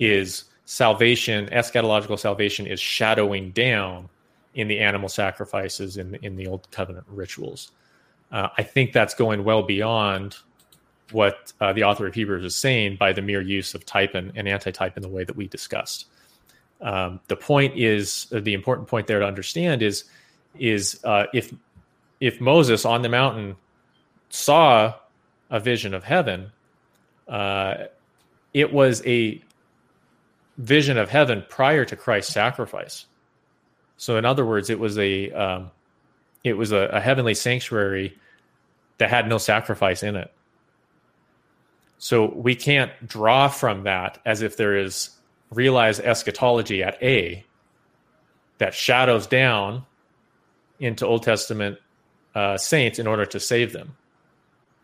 is salvation, eschatological salvation is shadowing down in the animal sacrifices in in the old covenant rituals. Uh, I think that's going well beyond what uh, the author of Hebrews is saying by the mere use of type and, and anti-type in the way that we discussed. Um, the point is uh, the important point there to understand is is uh, if if Moses on the mountain saw a vision of heaven, uh, it was a vision of heaven prior to Christ's sacrifice. So, in other words, it was a um, it was a, a heavenly sanctuary that had no sacrifice in it. So we can't draw from that as if there is realized eschatology at A that shadows down into Old Testament uh, saints in order to save them.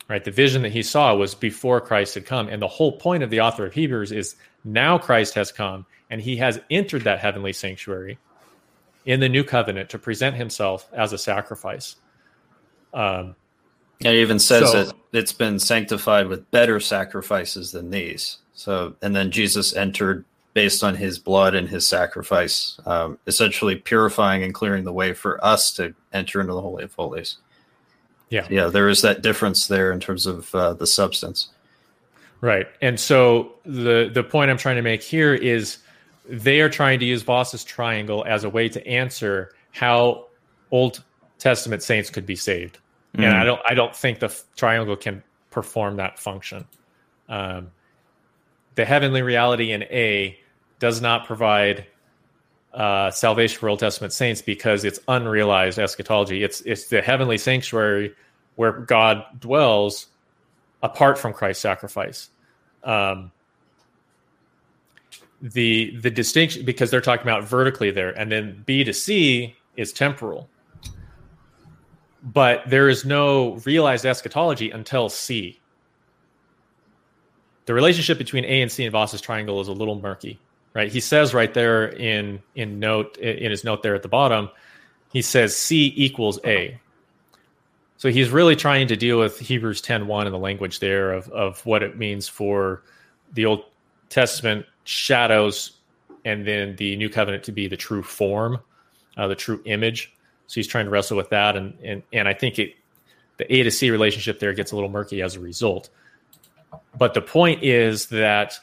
Right? The vision that he saw was before Christ had come. And the whole point of the author of Hebrews is now Christ has come and he has entered that heavenly sanctuary in the new covenant to present himself as a sacrifice. Um,
it even says so, that it's been sanctified with better sacrifices than these. So, and then Jesus entered based on his blood and his sacrifice, um, essentially purifying and clearing the way for us to enter into the Holy of Holies.
Yeah.
Yeah, there is that difference there in terms of uh, the substance.
Right. And so the the point I'm trying to make here is they are trying to use Vos's triangle as a way to answer how Old Testament saints could be saved. Mm. And I don't I don't think the f- triangle can perform that function. Um, the heavenly reality in A does not provide uh, salvation for Old Testament saints because it's unrealized eschatology. It's it's the heavenly sanctuary where God dwells apart from Christ's sacrifice. Um, the the distinction because they're talking about vertically there, and then B to C is temporal. But there is no realized eschatology until C. The relationship between A and C in Vos's triangle is a little murky right? He says right there in in note in his note there at the bottom, he says C equals A. So he's really trying to deal with Hebrews 10:1 and the language there of of what it means for the Old Testament shadows and then the new covenant to be the true form, uh, the true image. So he's trying to wrestle with that, and and and I think it the A to C relationship there gets a little murky as a result. But the point is that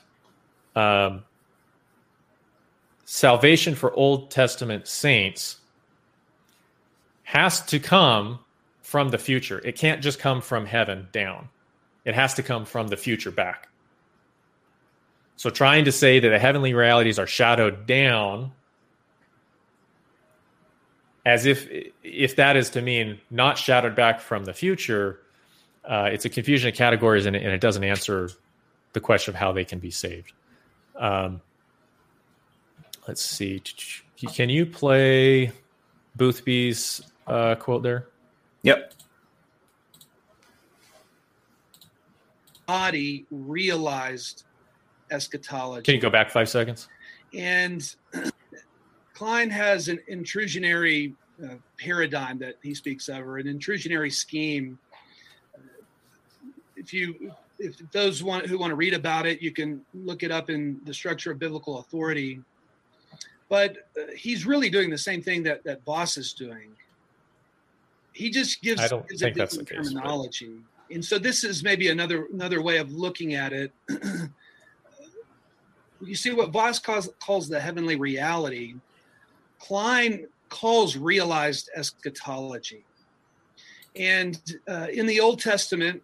um, salvation for Old Testament saints has to come from the future. It can't just come from heaven down, it has to come from the future back. So, trying to say that the heavenly realities are shadowed down as if if that is to mean not shadowed back from the future, uh, it's a confusion of categories and, and, it doesn't answer the question of how they can be saved. Um, let's see. Can you play Boothby's uh, quote there?
Yep.
Body realized eschatology.
Can you go back five seconds?
And Kline has an intrusionary uh, paradigm that he speaks of, or an intrusionary scheme. If you, if those want, who want to read about it, you can look it up in the structure of biblical authority but uh, he's really doing the same thing that that Vos is doing. He just gives, I don't gives a different terminology, and so this is maybe another another way of looking at it. you see what Vos calls, calls the heavenly reality. Kline calls realized eschatology. And uh, in the Old Testament,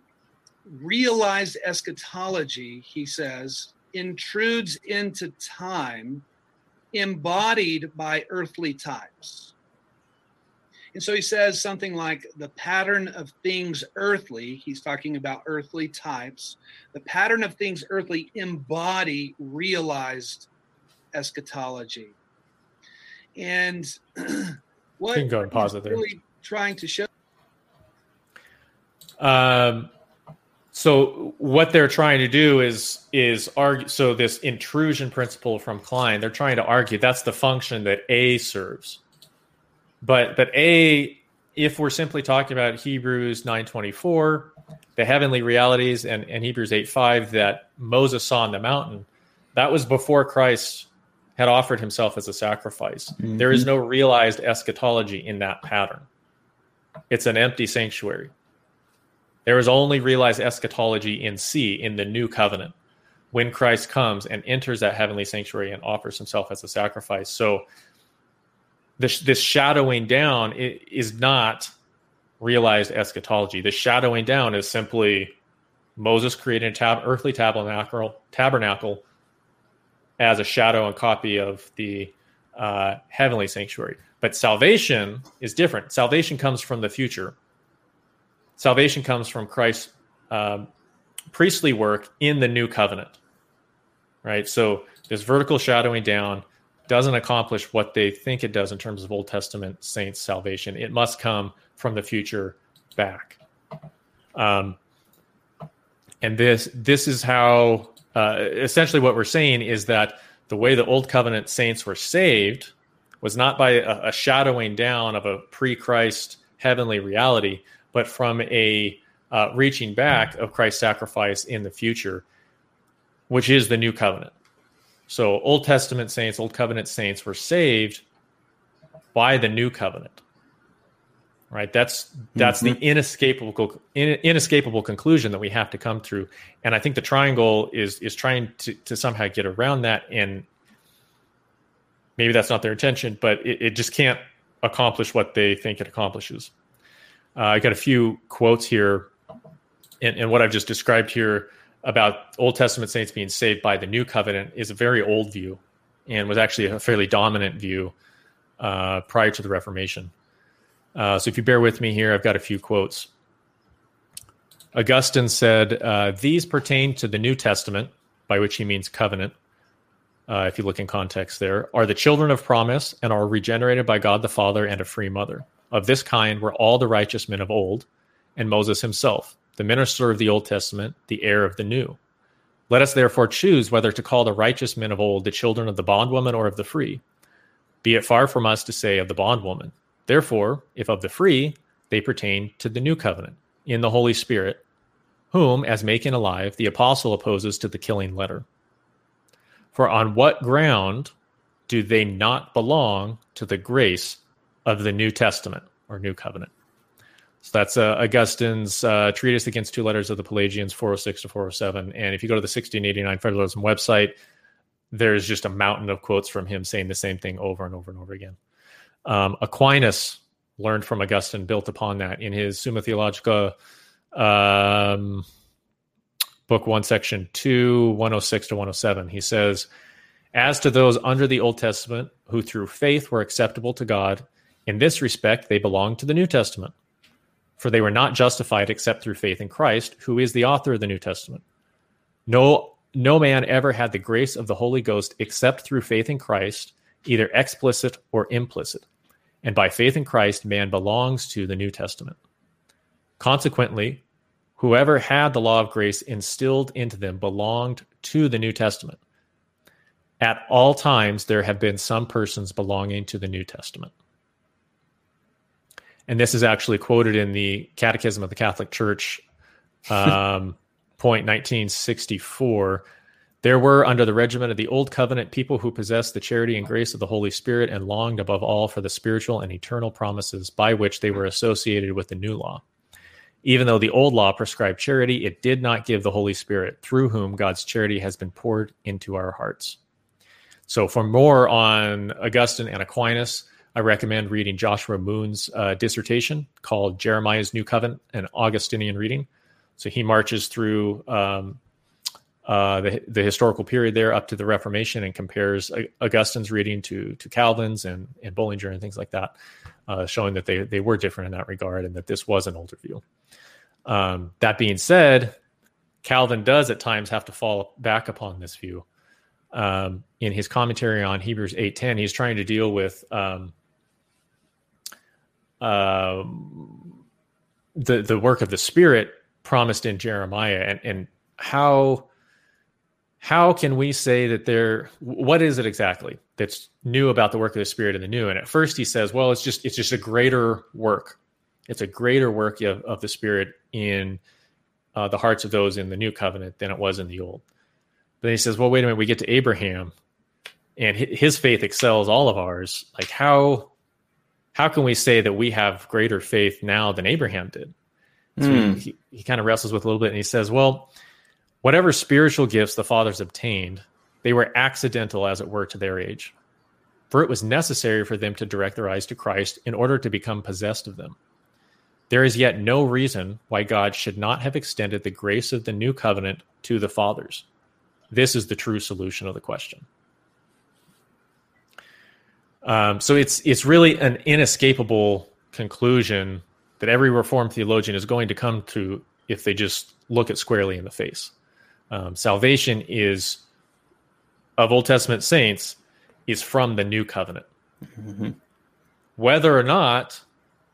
realized eschatology, he says, intrudes into time embodied by earthly times. And so he says something like the pattern of things earthly, he's talking about earthly types, the pattern of things earthly embody realized eschatology. And what
You can go and pause it there.
really trying to show
Um, so what they're trying to do is is argue. So this intrusion principle from Kline, they're trying to argue that's the function that A serves. But but A, if we're simply talking about Hebrews nine twenty four, the heavenly realities, and, and Hebrews eight five that Moses saw on the mountain, that was before Christ had offered himself as a sacrifice. There is mm-hmm. no realized eschatology in that pattern. It's an empty sanctuary. There is only realized eschatology in C, in the new covenant, when Christ comes and enters that heavenly sanctuary and offers himself as a sacrifice. So, this, this shadowing down is not realized eschatology. The shadowing down is simply Moses created a tab- earthly tabernacle, tabernacle as a shadow and copy of the uh, heavenly sanctuary. But salvation is different. Salvation comes from the future salvation comes from Christ's um, priestly work in the new covenant, right? So this vertical shadowing down doesn't accomplish what they think it does in terms of Old Testament saints' salvation. It must come from the future back. Um, and this this is how uh, essentially what we're saying is that the way the Old Covenant saints were saved was not by a, a shadowing down of a pre-Christ heavenly reality, but from a uh, reaching back of Christ's sacrifice in the future, which is the new covenant. So, Old Testament saints, Old Covenant saints were saved by the new covenant. Right? That's that's the inescapable in, inescapable conclusion that we have to come through. And I think the triangle is is trying to to somehow get around that. And maybe that's not their intention, but it, it just can't accomplish what they think it accomplishes. Uh, I got a few quotes here, and, and what I've just described here about Old Testament saints being saved by the new covenant is a very old view, and was actually a fairly dominant view uh, prior to the Reformation. Uh, so if you bear with me here, I've got a few quotes. Augustine said, uh, These pertain to the New Testament, by which he means covenant, uh, if you look in context there, are the children of promise and are regenerated by God the Father and a free mother. Of this kind were all the righteous men of old, and Moses himself, the minister of the Old Testament, the heir of the new. Let us therefore choose whether to call the righteous men of old the children of the bondwoman or of the free. Be it far from us to say of the bondwoman. Therefore, if of the free, they pertain to the new covenant in the Holy Spirit, whom, as making alive, the apostle opposes to the killing letter. For on what ground do they not belong to the grace of the New Testament or New Covenant? So that's uh, Augustine's uh, treatise against two letters of the Pelagians, 406 to 407. And if you go to the 1689 Federalism website, there's just a mountain of quotes from him saying the same thing over and over and over again. Um, Aquinas learned from Augustine, built upon that in his Summa Theologica, um, book one, section two, 106 to 107. He says, As to those under the Old Testament who through faith were acceptable to God, in this respect they belong to the New Testament. For they were not justified except through faith in Christ, who is the author of the New Testament. No, no man ever had the grace of the Holy Ghost except through faith in Christ, either explicit or implicit. And by faith in Christ, man belongs to the New Testament. Consequently, whoever had the law of grace instilled into them belonged to the New Testament. At all times, there have been some persons belonging to the New Testament. And this is actually quoted in the Catechism of the Catholic Church, um, point 1964. There were, under the regimen of the Old Covenant, people who possessed the charity and grace of the Holy Spirit and longed above all for the spiritual and eternal promises by which they were associated with the new law. Even though the old law prescribed charity, it did not give the Holy Spirit, through whom God's charity has been poured into our hearts. So, for more on Augustine and Aquinas, I recommend reading Joshua Moon's uh, dissertation called Jeremiah's New Covenant, an Augustinian reading. So, he marches through um, uh, the, the historical period there up to the Reformation and compares Augustine's reading to to Calvin's and, and Bullinger and things like that, uh, showing that they, they were different in that regard and that this was an older view. Um, that being said, Calvin does at times have to fall back upon this view. Um, in his commentary on Hebrews 8.10, he's trying to deal with um, uh, the, the work of the Spirit promised in Jeremiah and, and how how can we say that there what is it exactly that's new about the work of the spirit in the new? And at first he says well it's just it's just a greater work. It's a greater work of, of the spirit in uh, the hearts of those in the new covenant than it was in the old. But then he says well wait a minute we get to abraham and his faith excels all of ours. Like how how can we say that we have greater faith now than abraham did? So mm. he, he kind of wrestles with a little bit and he says well Whatever spiritual gifts the fathers obtained, they were accidental, as it were, to their age. For it was necessary for them to direct their eyes to Christ in order to become possessed of them. There is yet no reason why God should not have extended the grace of the new covenant to the fathers. This is the true solution of the question. Um, so it's it's really an inescapable conclusion that every Reformed theologian is going to come to if they just look it squarely in the face um, salvation is of Old Testament saints is from the new covenant. Mm-hmm. Whether or not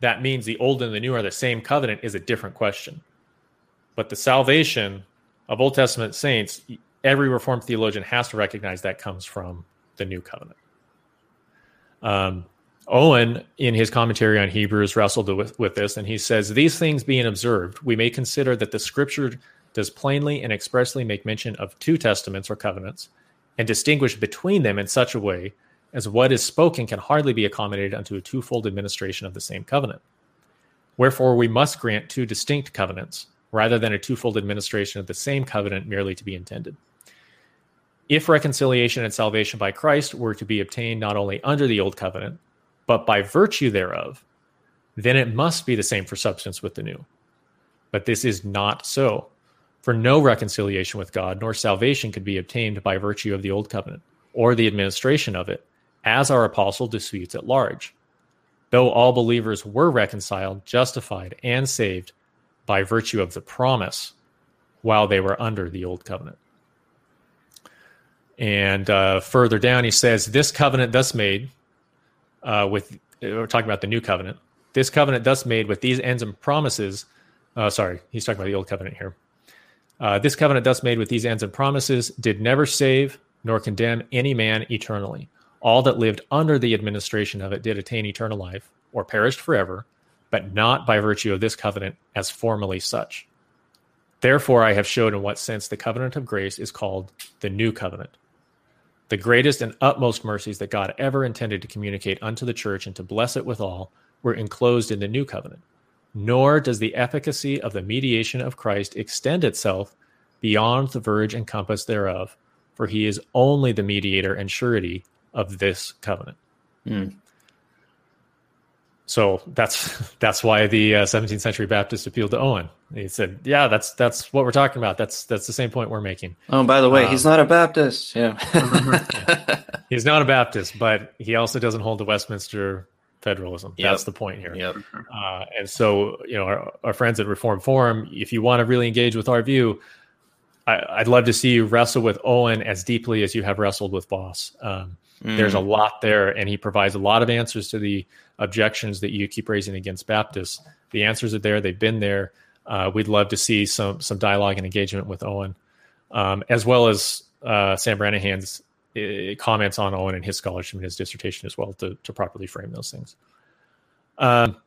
that means the old and the new are the same covenant is a different question. But the salvation of Old Testament saints, every Reformed theologian has to recognize that comes from the new covenant. Um, Owen, in his commentary on Hebrews, wrestled with, with this, and he says, These things being observed, we may consider that the scripture does plainly and expressly make mention of two testaments or covenants, and distinguish between them in such a way as what is spoken can hardly be accommodated unto a twofold administration of the same covenant. Wherefore, we must grant two distinct covenants, rather than a twofold administration of the same covenant merely to be intended. If reconciliation and salvation by Christ were to be obtained not only under the old covenant, but by virtue thereof, then it must be the same for substance with the new. But this is not so. For no reconciliation with God nor salvation could be obtained by virtue of the old covenant or the administration of it, as our apostle disputes at large. Though all believers were reconciled, justified, and saved by virtue of the promise while they were under the old covenant. And uh, further down, he says, This covenant thus made uh, with, we're talking about the new covenant, this covenant thus made with these ends and promises. Uh, sorry, he's talking about the old covenant here. Uh, this covenant thus made with these ends and promises did never save nor condemn any man eternally. All that lived under the administration of it did attain eternal life or perished forever, but not by virtue of this covenant as formerly such. Therefore, I have showed in what sense the covenant of grace is called the new covenant. The greatest and utmost mercies that God ever intended to communicate unto the church and to bless it withal were enclosed in the new covenant nor does the efficacy of the mediation of Christ extend itself beyond the verge and compass thereof, for he is only the mediator and surety of this covenant. Mm. So that's that's why the uh, 17th century Baptist appealed to Owen. He said, "Yeah, that's that's what we're talking about. That's that's the same point we're making."
Oh, by the way, um, he's not a Baptist. Yeah.
yeah. he's not a Baptist, but he also doesn't hold the Westminster federalism. Yep. That's the point here.
Yep.
Uh, and so, you know, our, our, friends at Reformed Forum, if you want to really engage with our view, I, would love to see you wrestle with Owen as deeply as you have wrestled with Vos. Um, mm. There's a lot there, and he provides a lot of answers to the objections that you keep raising against Baptists. The answers are there; they've been there. Uh, we'd love to see some some dialogue and engagement with Owen, um, as well as uh, Sam Renihan's comments on Owen and his scholarship and his dissertation as well to, to properly frame those things. Um,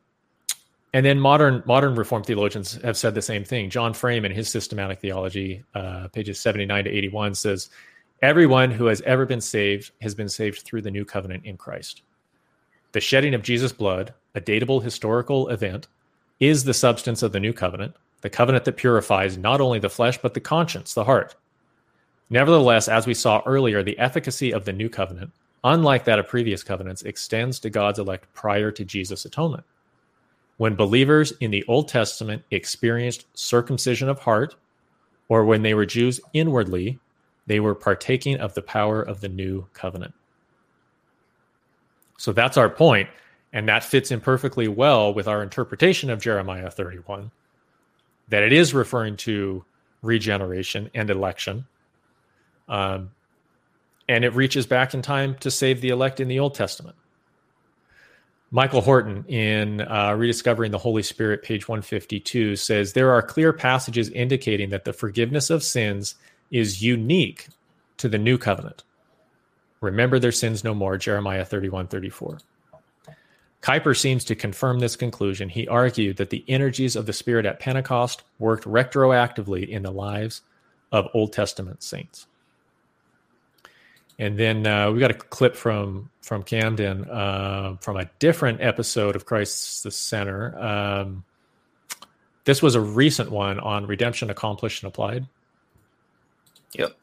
and then modern modern Reformed theologians have said the same thing. John Frame in his systematic theology, uh, pages 79 to 81, says, Everyone who has ever been saved has been saved through the new covenant in Christ. The shedding of Jesus' blood, a datable historical event, is the substance of the new covenant, the covenant that purifies not only the flesh, but the conscience, the heart. Nevertheless, as we saw earlier, the efficacy of the new covenant, unlike that of previous covenants, extends to God's elect prior to Jesus' atonement. When believers in the Old Testament experienced circumcision of heart, or when they were Jews inwardly, they were partaking of the power of the new covenant. So that's our point, and that fits in perfectly well with our interpretation of Jeremiah 31 that it is referring to regeneration and election. Um, and it reaches back in time to save the elect in the Old Testament. Michael Horton in uh, Rediscovering the Holy Spirit, page 152, says there are clear passages indicating that the forgiveness of sins is unique to the new covenant. Remember their sins no more, Jeremiah 31 34. Kuyper seems to confirm this conclusion. He argued that the energies of the Spirit at Pentecost worked retroactively in the lives of Old Testament saints. And then uh, we got a clip from from Camden uh, from a different episode of Christ the Center. Um, this was a recent one on redemption accomplished and applied.
Yep.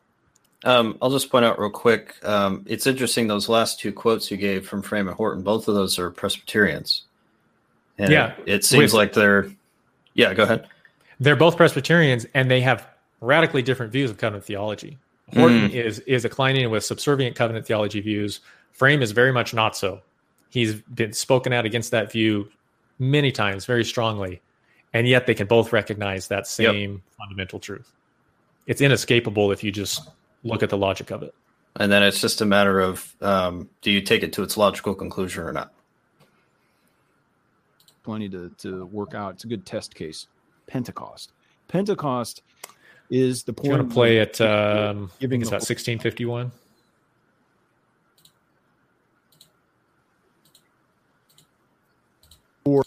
Um, I'll just point out real quick. Um, it's interesting those last two quotes you gave from Frame and Horton. Both of those are Presbyterians. And
yeah,
it, it seems with, like they're. Yeah, go ahead.
They're both Presbyterians, and they have radically different views of covenant theology. Horton mm. is is declining with subservient covenant theology views. Frame is very much not so. He's been spoken out against that view many times, very strongly, and yet they can both recognize that same yep. fundamental truth. It's inescapable if you just look at the logic of it.
And then it's just a matter of um, do you take it to its logical conclusion or not?
Plenty to, to work out. It's a good test case. Pentecost. Pentecost is the point.
You want to play at um, giving is that 1651?
Or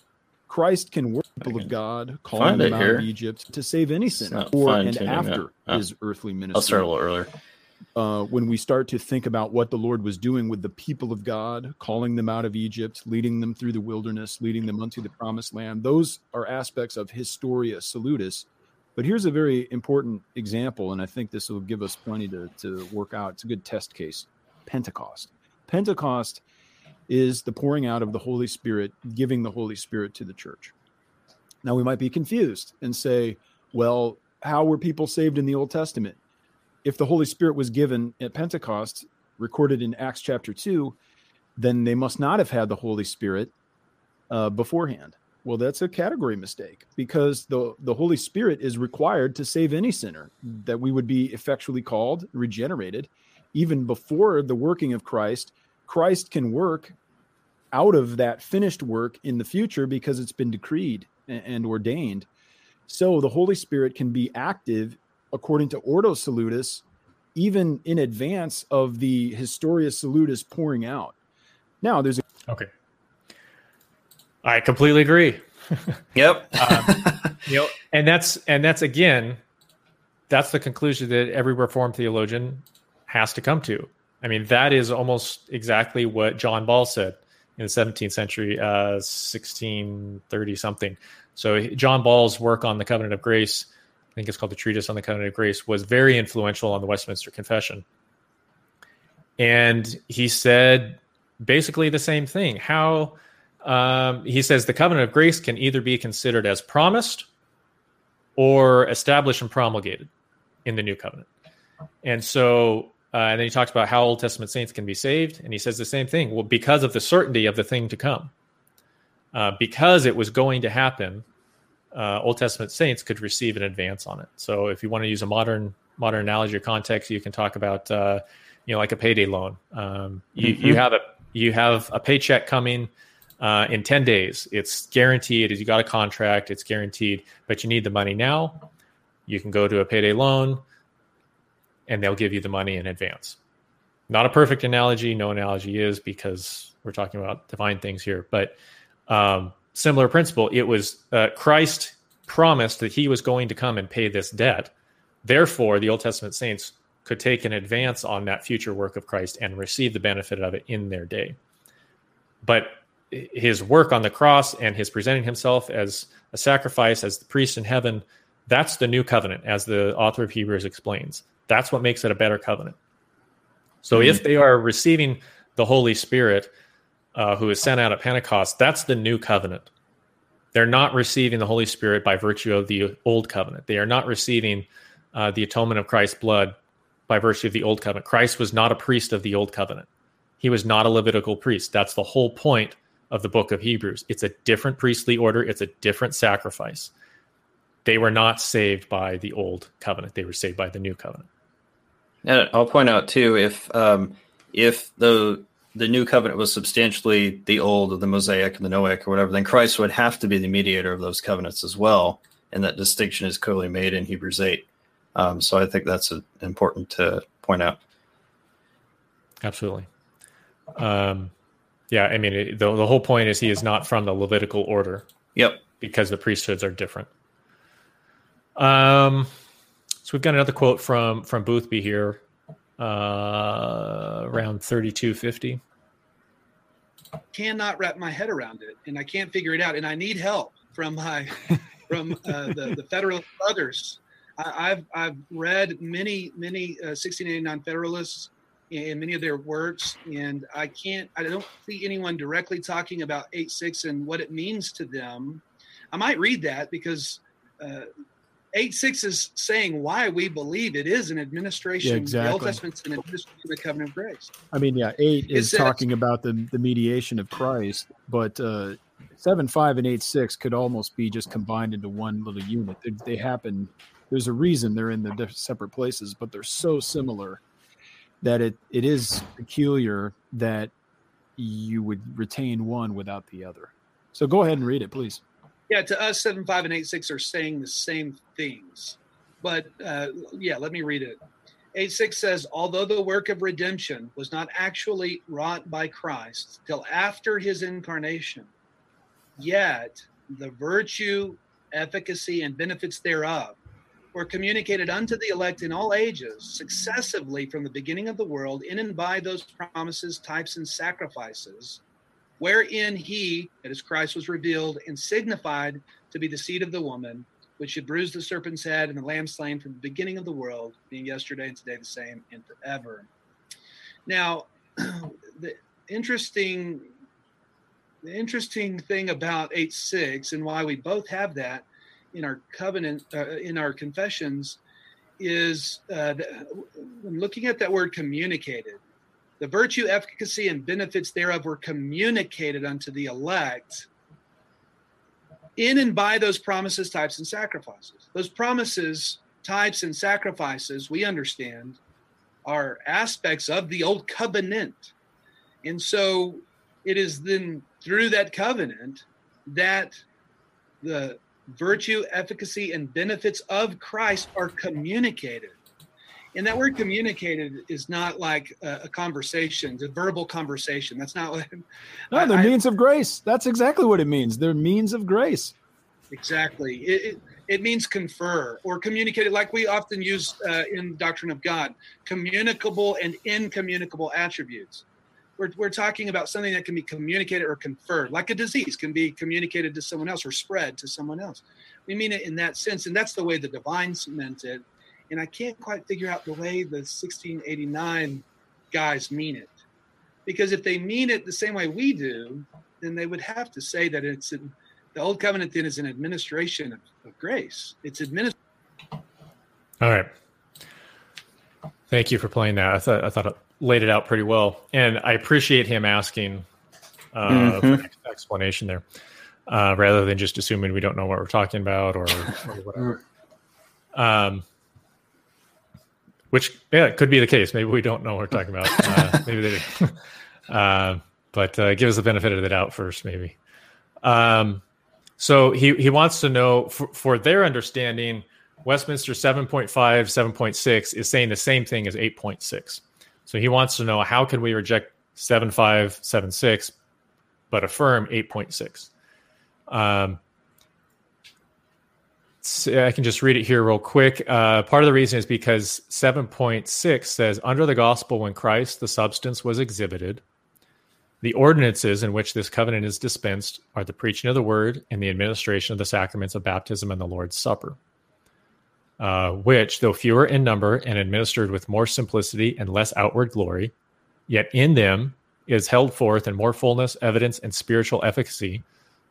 Christ can work people of God, calling them out here. of Egypt to save any sinner, or and after oh. his earthly ministry.
I'll start a little earlier.
Uh, when we start to think about what the Lord was doing with the people of God, calling them out of Egypt, leading them through the wilderness, leading them unto the promised land, those are aspects of Historia Salutis but here's a very important example, and I think this will give us plenty to, to work out. It's a good test case Pentecost. Pentecost is the pouring out of the Holy Spirit, giving the Holy Spirit to the church. Now, we might be confused and say, well, how were people saved in the Old Testament? If the Holy Spirit was given at Pentecost, recorded in Acts chapter 2, then they must not have had the Holy Spirit uh, beforehand. Well, that's a category mistake because the, the Holy Spirit is required to save any sinner, that we would be effectually called, regenerated. Even before the working of Christ, Christ can work out of that finished work in the future because it's been decreed and ordained. So the Holy Spirit can be active according to Ordo Salutis, even in advance of the Historia Salutis pouring out. Now, there's a
okay. I completely agree.
yep.
um, you know, and that's and that's again, that's the conclusion that every Reformed theologian has to come to. I mean, that is almost exactly what John Ball said in the 17th century, uh, 1630 something. So John Ball's work on the Covenant of Grace, I think it's called the Treatise on the Covenant of Grace, was very influential on the Westminster Confession. And he said basically the same thing. How um, he says the covenant of grace can either be considered as promised or established and promulgated in the new covenant. And so, uh, and then he talks about how Old Testament saints can be saved. And he says the same thing. Well, because of the certainty of the thing to come, uh, because it was going to happen, uh, Old Testament saints could receive an advance on it. So, if you want to use a modern modern analogy or context, you can talk about, uh, you know, like a payday loan. Um, you, mm-hmm. you have a you have a paycheck coming uh, in 10 days. It's guaranteed. You got a contract, it's guaranteed, but you need the money now. You can go to a payday loan and they'll give you the money in advance. Not a perfect analogy. No analogy is because we're talking about divine things here, but um, similar principle. It was uh, Christ promised that he was going to come and pay this debt. Therefore, the Old Testament saints could take an advance on that future work of Christ and receive the benefit of it in their day. But his work on the cross and his presenting himself as a sacrifice as the priest in heaven that's the new covenant as the author of hebrews explains that's what makes it a better covenant so mm-hmm. if they are receiving the holy spirit uh, who is sent out at pentecost that's the new covenant they're not receiving the holy spirit by virtue of the old covenant they are not receiving uh, the atonement of Christ's blood by virtue of the old covenant. Christ was not a priest of the old covenant. He was not a Levitical priest. That's the whole point of the book of Hebrews. It's a different priestly order, it's a different sacrifice. They were not saved by the old covenant, they were saved by the new covenant.
And I'll point out too if um, if the the new covenant was substantially the old or the Mosaic or the Noahic or whatever, then Christ would have to be the mediator of those covenants as well. And that distinction is clearly made in Hebrews 8. Um, so I think that's a, important to point out.
Absolutely. Um, yeah, I mean, it, the, the whole point is he is not from the Levitical order.
Yep.
Because the priesthoods are different. Um, so we've got another quote from from Boothby here, uh, around thirty two fifty.
Cannot wrap my head around it, and I can't figure it out, and I need help from my from uh, the the federal others. I, have I've read many many uh, 1689 Federalists and many of their works, and I can't I don't see anyone directly talking about eight six and what it means to them. I might read that because uh, eight six is saying why we believe it is an administration. Yeah, exactly. The Old Testament's an administration of the covenant of grace.
I mean, yeah, eight is says, talking about the the mediation of Christ, but uh, seven five and eight six could almost be just combined into one little unit. They, they happen. There's a reason they're in the separate places, but they're so similar that it it is peculiar that you would retain one without the other. So go ahead and read it, please.
Yeah, to us, seven five and eight six are saying the same things, but uh, yeah, let me read it. Eight six says, although the work of redemption was not actually wrought by Christ till after his incarnation, yet the virtue, efficacy, and benefits thereof were communicated unto the elect in all ages, successively from the beginning of the world, in and by those promises, types, and sacrifices wherein he, that is Christ, was revealed and signified to be the seed of the woman, which should bruise the serpent's head and the lamb slain from the beginning of the world, being yesterday and today the same and forever. Now, the interesting the interesting thing about 8-6 and why we both have that in our covenant uh, in our confessions is uh, when looking at that word communicated the virtue, efficacy, and benefits thereof were communicated unto the elect in and by those promises, types, and sacrifices. Those promises, types, and sacrifices, we understand, are aspects of the old covenant. And so it is then through that covenant that the virtue, efficacy, and benefits of Christ are communicated and that word communicated is not like a, a conversation, a verbal conversation. That's not what.
No, they're I, means of grace. That's exactly what it means. They're means of grace.
Exactly. It, it, it means confer or communicate, like we often use uh, in Doctrine of God, communicable and incommunicable attributes. We're, we're talking about something that can be communicated or conferred, like a disease can be communicated to someone else or spread to someone else. We mean it in that sense, and that's the way the divines meant it and I can't quite figure out the way the 1689 guys mean it. Because if they mean it the same way we do, then they would have to say that it's an, the old covenant then is an administration of, of grace. It's administration.
All right. Thank you for playing that. I thought I thought laid it out pretty well, and I appreciate him asking uh, mm-hmm. explanation there, uh, rather than just assuming we don't know what we're talking about or, or whatever. Um, which yeah, it could be the case. Maybe we don't know what we're talking about. Uh, maybe they do. Uh, but uh, give us the benefit of the doubt first, maybe. Um, so he he wants to know for, for their understanding, Westminster 7.5, 7.6 is saying the same thing as 8.6. So he wants to know how can we reject 7576 but affirm 8.6. Um, I can just read it here real quick. Uh, part of the reason is because 7.6 says, Under the gospel, when Christ, the substance, was exhibited, the ordinances in which this covenant is dispensed are the preaching of the word and the administration of the sacraments of baptism and the Lord's Supper, uh, which, though fewer in number and administered with more simplicity and less outward glory, yet in them is held forth in more fullness, evidence, and spiritual efficacy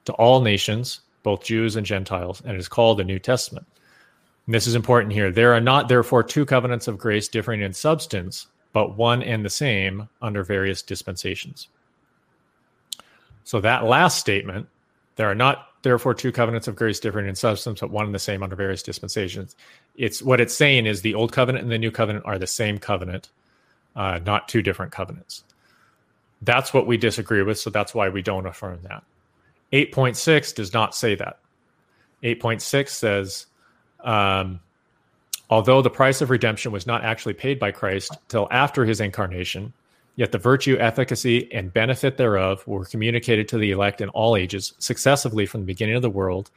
to all nations both Jews and Gentiles, and is called the New Testament. And this is important here. There are not, therefore, two covenants of grace differing in substance, but one and the same under various dispensations. So that last statement, there are not, therefore, two covenants of grace differing in substance, but one and the same under various dispensations. It's what it's saying is the old covenant and the new covenant are the same covenant, uh, not two different covenants. That's what we disagree with. So that's why we don't affirm that. 8.6 does not say that. 8.6 says, um, although the price of redemption was not actually paid by Christ till after his incarnation, yet the virtue, efficacy, and benefit thereof were communicated to the elect in all ages, successively from the beginning of the world,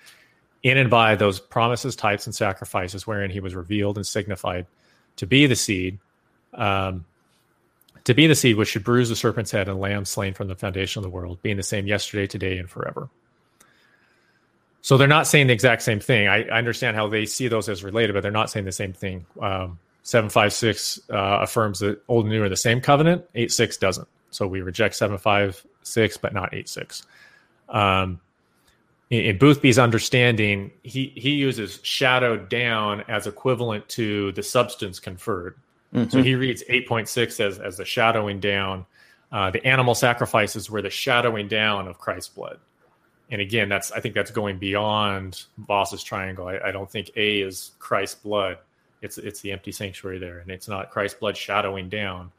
in and by those promises, types, and sacrifices wherein he was revealed and signified to be the seed, um, to be the seed which should bruise the serpent's head and lamb slain from the foundation of the world, being the same yesterday, today, and forever. So they're not saying the exact same thing. I, I understand how they see those as related, but they're not saying the same thing. Um, 756 uh, affirms that old and new are the same covenant, 86 doesn't. So we reject 756, but not 86. Um, in, in Boothby's understanding, he, he uses shadowed down as equivalent to the substance conferred. Mm-hmm. So he reads 8.6 as, as the shadowing down. Uh, the animal sacrifices were the shadowing down of Christ's blood. And again, that's I think that's going beyond Vos's triangle. I, I don't think A is Christ's blood. It's it's the empty sanctuary there, and it's not Christ's blood shadowing down.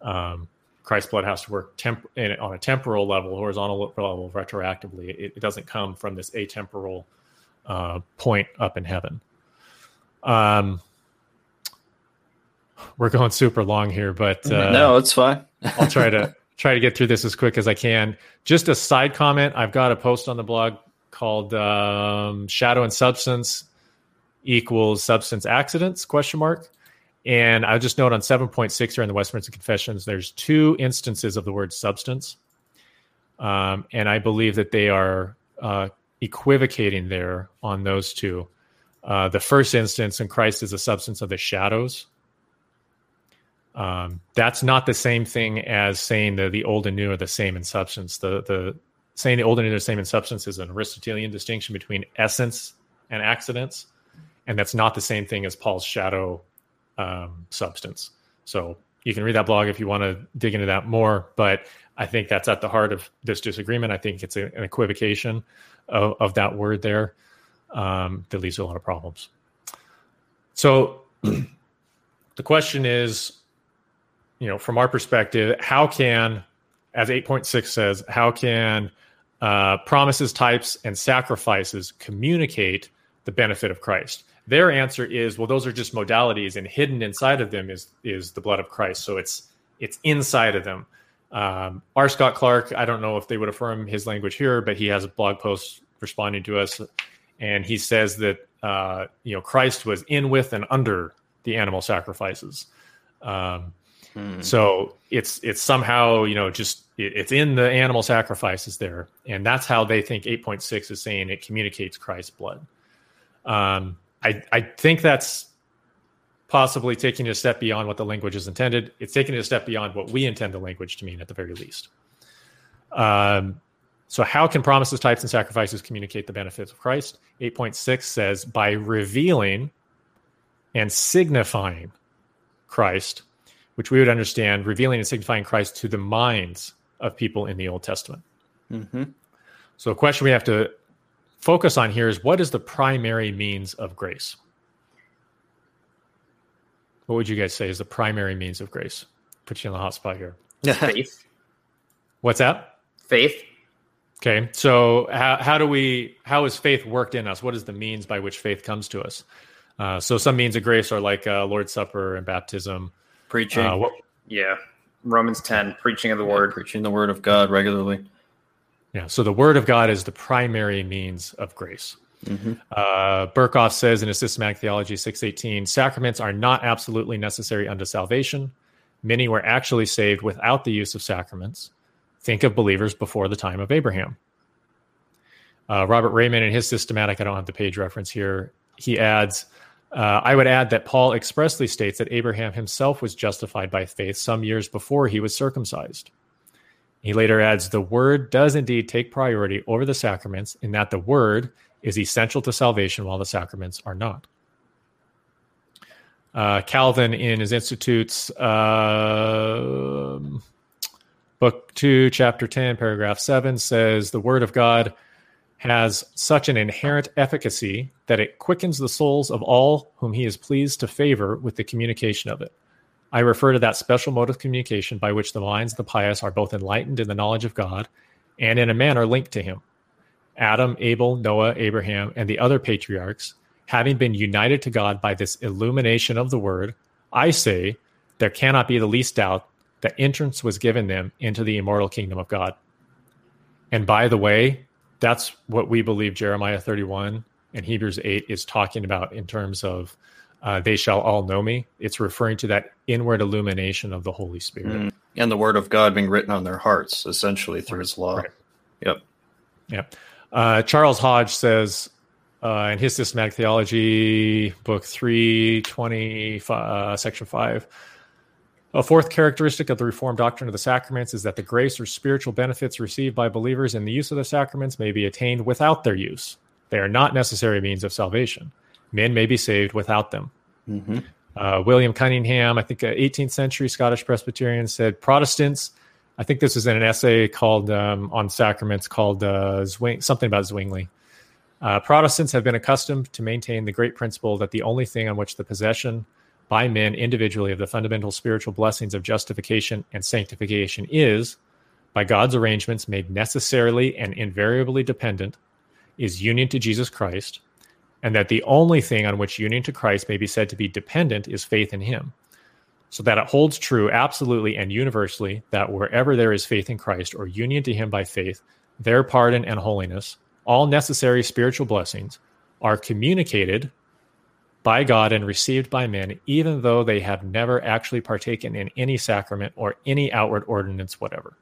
Um, Christ's blood has to work temp- on a temporal level, horizontal level, retroactively. It, it doesn't come from this atemporal uh, point up in heaven. Um, we're going super long here, but
uh, no, it's fine.
I'll try to try to get through this as quick as I can. Just a side comment: I've got a post on the blog called um, "Shadow and Substance equals Substance Accidents?" question mark. And I'll just note on 7.6 here in the Westminster Confessions, there's two instances of the word substance. Um, and I believe that they are uh, equivocating there on those two. Uh, the first instance, in Christ is a substance of the shadows, um, that's not the same thing as saying that the old and new are the same in substance. The the saying the old and new are the same in substance is an Aristotelian distinction between essence and accidents, and that's not the same thing as Paul's shadow um, substance. So you can read that blog if you want to dig into that more. But I think that's at the heart of this disagreement. I think it's a, an equivocation of, of, that word there um, that leads to a lot of problems. So the question is you know, from our perspective, how can, as 8.6 says, how can uh, promises, types, and sacrifices communicate the benefit of Christ? Their answer is, well, those are just modalities, and hidden inside of them is is the blood of Christ. So it's it's inside of them. Um, R. Scott Clark, I don't know if they would affirm his language here, but he has a blog post responding to us, and he says that uh, you know Christ was in with and under the animal sacrifices. Um, Hmm. So it's it's somehow you know just it, it's in the animal sacrifices there, and that's how they think 8.6 is saying it communicates Christ's blood. Um, I I think that's possibly taking it a step beyond what the language is intended. It's taking it a step beyond what we intend the language to mean at the very least. Um, so, how can promises, types, and sacrifices communicate the benefits of Christ? 8.6 says by revealing and signifying Christ which we would understand revealing and signifying Christ to the minds of people in the Old Testament. Mm-hmm. So, a question we have to focus on here is what is the primary means of grace? What would you guys say is the primary means of grace? Put you on the hot spot here.
Faith.
What's that?
Faith.
Okay, so how, how do we how is faith worked in us? What is the means by which faith comes to us? Uh, so some means of grace are like uh, Lord's Supper and baptism.
Preaching. Uh, what,
yeah. Romans 10, preaching of the word.
Preaching the word of God regularly.
Yeah. So the word of God is the primary means of grace. Mm-hmm. Uh, Berkhof says in his Systematic Theology 618 sacraments are not absolutely necessary unto salvation. Many were actually saved without the use of sacraments. Think of believers before the time of Abraham. Uh, Robert Reymond, in his systematic, I don't have the page reference here, he adds uh, I would add that Paul expressly states that Abraham himself was justified by faith some years before he was circumcised. He later adds the word does indeed take priority over the sacraments in that the word is essential to salvation while the sacraments are not. Uh, Calvin, in his Institutes, uh, book 2, chapter 10, paragraph 7, says the Word of God has such an inherent efficacy that it quickens the souls of all whom he is pleased to favor with the communication of it. I refer to that special mode of communication by which the minds of the pious are both enlightened in the knowledge of God and in a manner linked to him. Adam, Abel, Noah, Abraham, and the other patriarchs, having been united to God by this illumination of the word, I say there cannot be the least doubt that entrance was given them into the immortal kingdom of God. And by the way, that's what we believe Jeremiah 31 and Hebrews 8 is talking about in terms of uh, they shall all know me. It's referring to that inward illumination of the Holy Spirit. Mm.
And the word of God being written on their hearts, essentially through his law. Right. Yep.
Yep. Uh, Charles Hodge says uh, in his systematic theology, book 320, uh, section 5, a fourth characteristic of the Reformed doctrine of the sacraments is that the grace or spiritual benefits received by believers in the use of the sacraments may be attained without their use. They are not necessary means of salvation. Men may be saved without them. Mm-hmm. Uh, William Cunningham, I think, an 18th century Scottish Presbyterian, said Protestants. I think this is in an essay called um, on sacraments called uh, Zwing, something about Zwingli. Uh, Protestants have been accustomed to maintain the great principle that the only thing on which the possession by men individually of the fundamental spiritual blessings of justification and sanctification is, by God's arrangements, made necessarily and invariably dependent, is union to Jesus Christ, and that the only thing on which union to Christ may be said to be dependent is faith in Him. So that it holds true absolutely and universally that wherever there is faith in Christ or union to Him by faith, their pardon and holiness, all necessary spiritual blessings, are communicated by God and received by men, even though they have never actually partaken in any sacrament or any outward ordinance, whatever.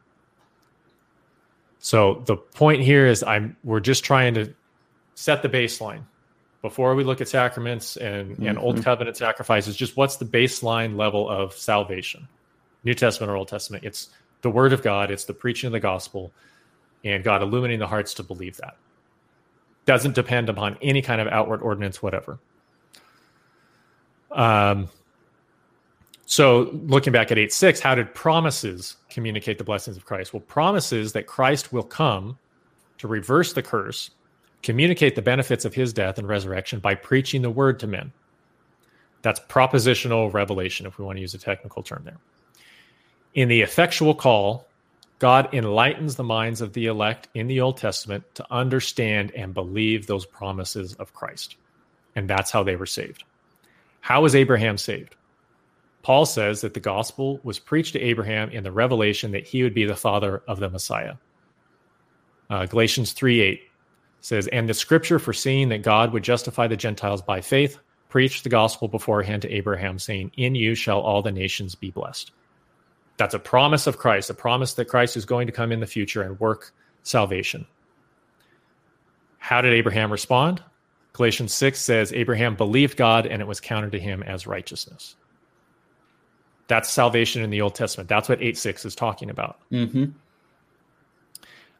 So the point here is I'm we're just trying to set the baseline before we look at sacraments and, mm-hmm. and old covenant sacrifices, just what's the baseline level of salvation? New Testament or Old Testament. It's the word of God, it's the preaching of the gospel, and God illuminating the hearts to believe that. Doesn't depend upon any kind of outward ordinance, whatever. Um, so looking back at 8 6, how did promises communicate the blessings of Christ? Well, promises that Christ will come to reverse the curse, communicate the benefits of his death and resurrection by preaching the word to men. That's propositional revelation, if we want to use a technical term there. In the effectual call, God enlightens the minds of the elect in the Old Testament to understand and believe those promises of Christ. And that's how they were saved. How was Abraham saved? Paul says that the gospel was preached to Abraham in the revelation that he would be the father of the Messiah. Uh, Galatians 3 8 says, And the scripture foreseeing that God would justify the Gentiles by faith preached the gospel beforehand to Abraham, saying, In you shall all the nations be blessed. That's a promise of Christ, a promise that Christ is going to come in the future and work salvation. How did Abraham respond? Galatians 6 says, Abraham believed God and it was counted to him as righteousness. That's salvation in the Old Testament. That's what 8 6 is talking about. Mm-hmm.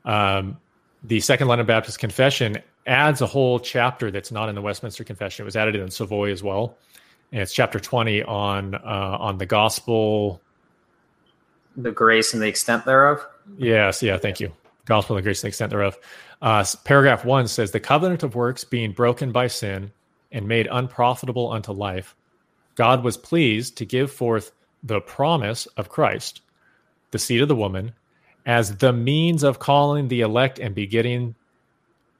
Um, the Second London Baptist Confession adds a whole chapter that's not in the Westminster Confession. It was added in Savoy as well. And it's chapter 20 on uh, on the gospel.
The grace and the extent thereof.
Yes, yeah, thank you. Gospel and the grace and the extent thereof. Uh, paragraph one says the covenant of works being broken by sin and made unprofitable unto life, God was pleased to give forth the promise of Christ, the seed of the woman, as the means of calling the elect and begetting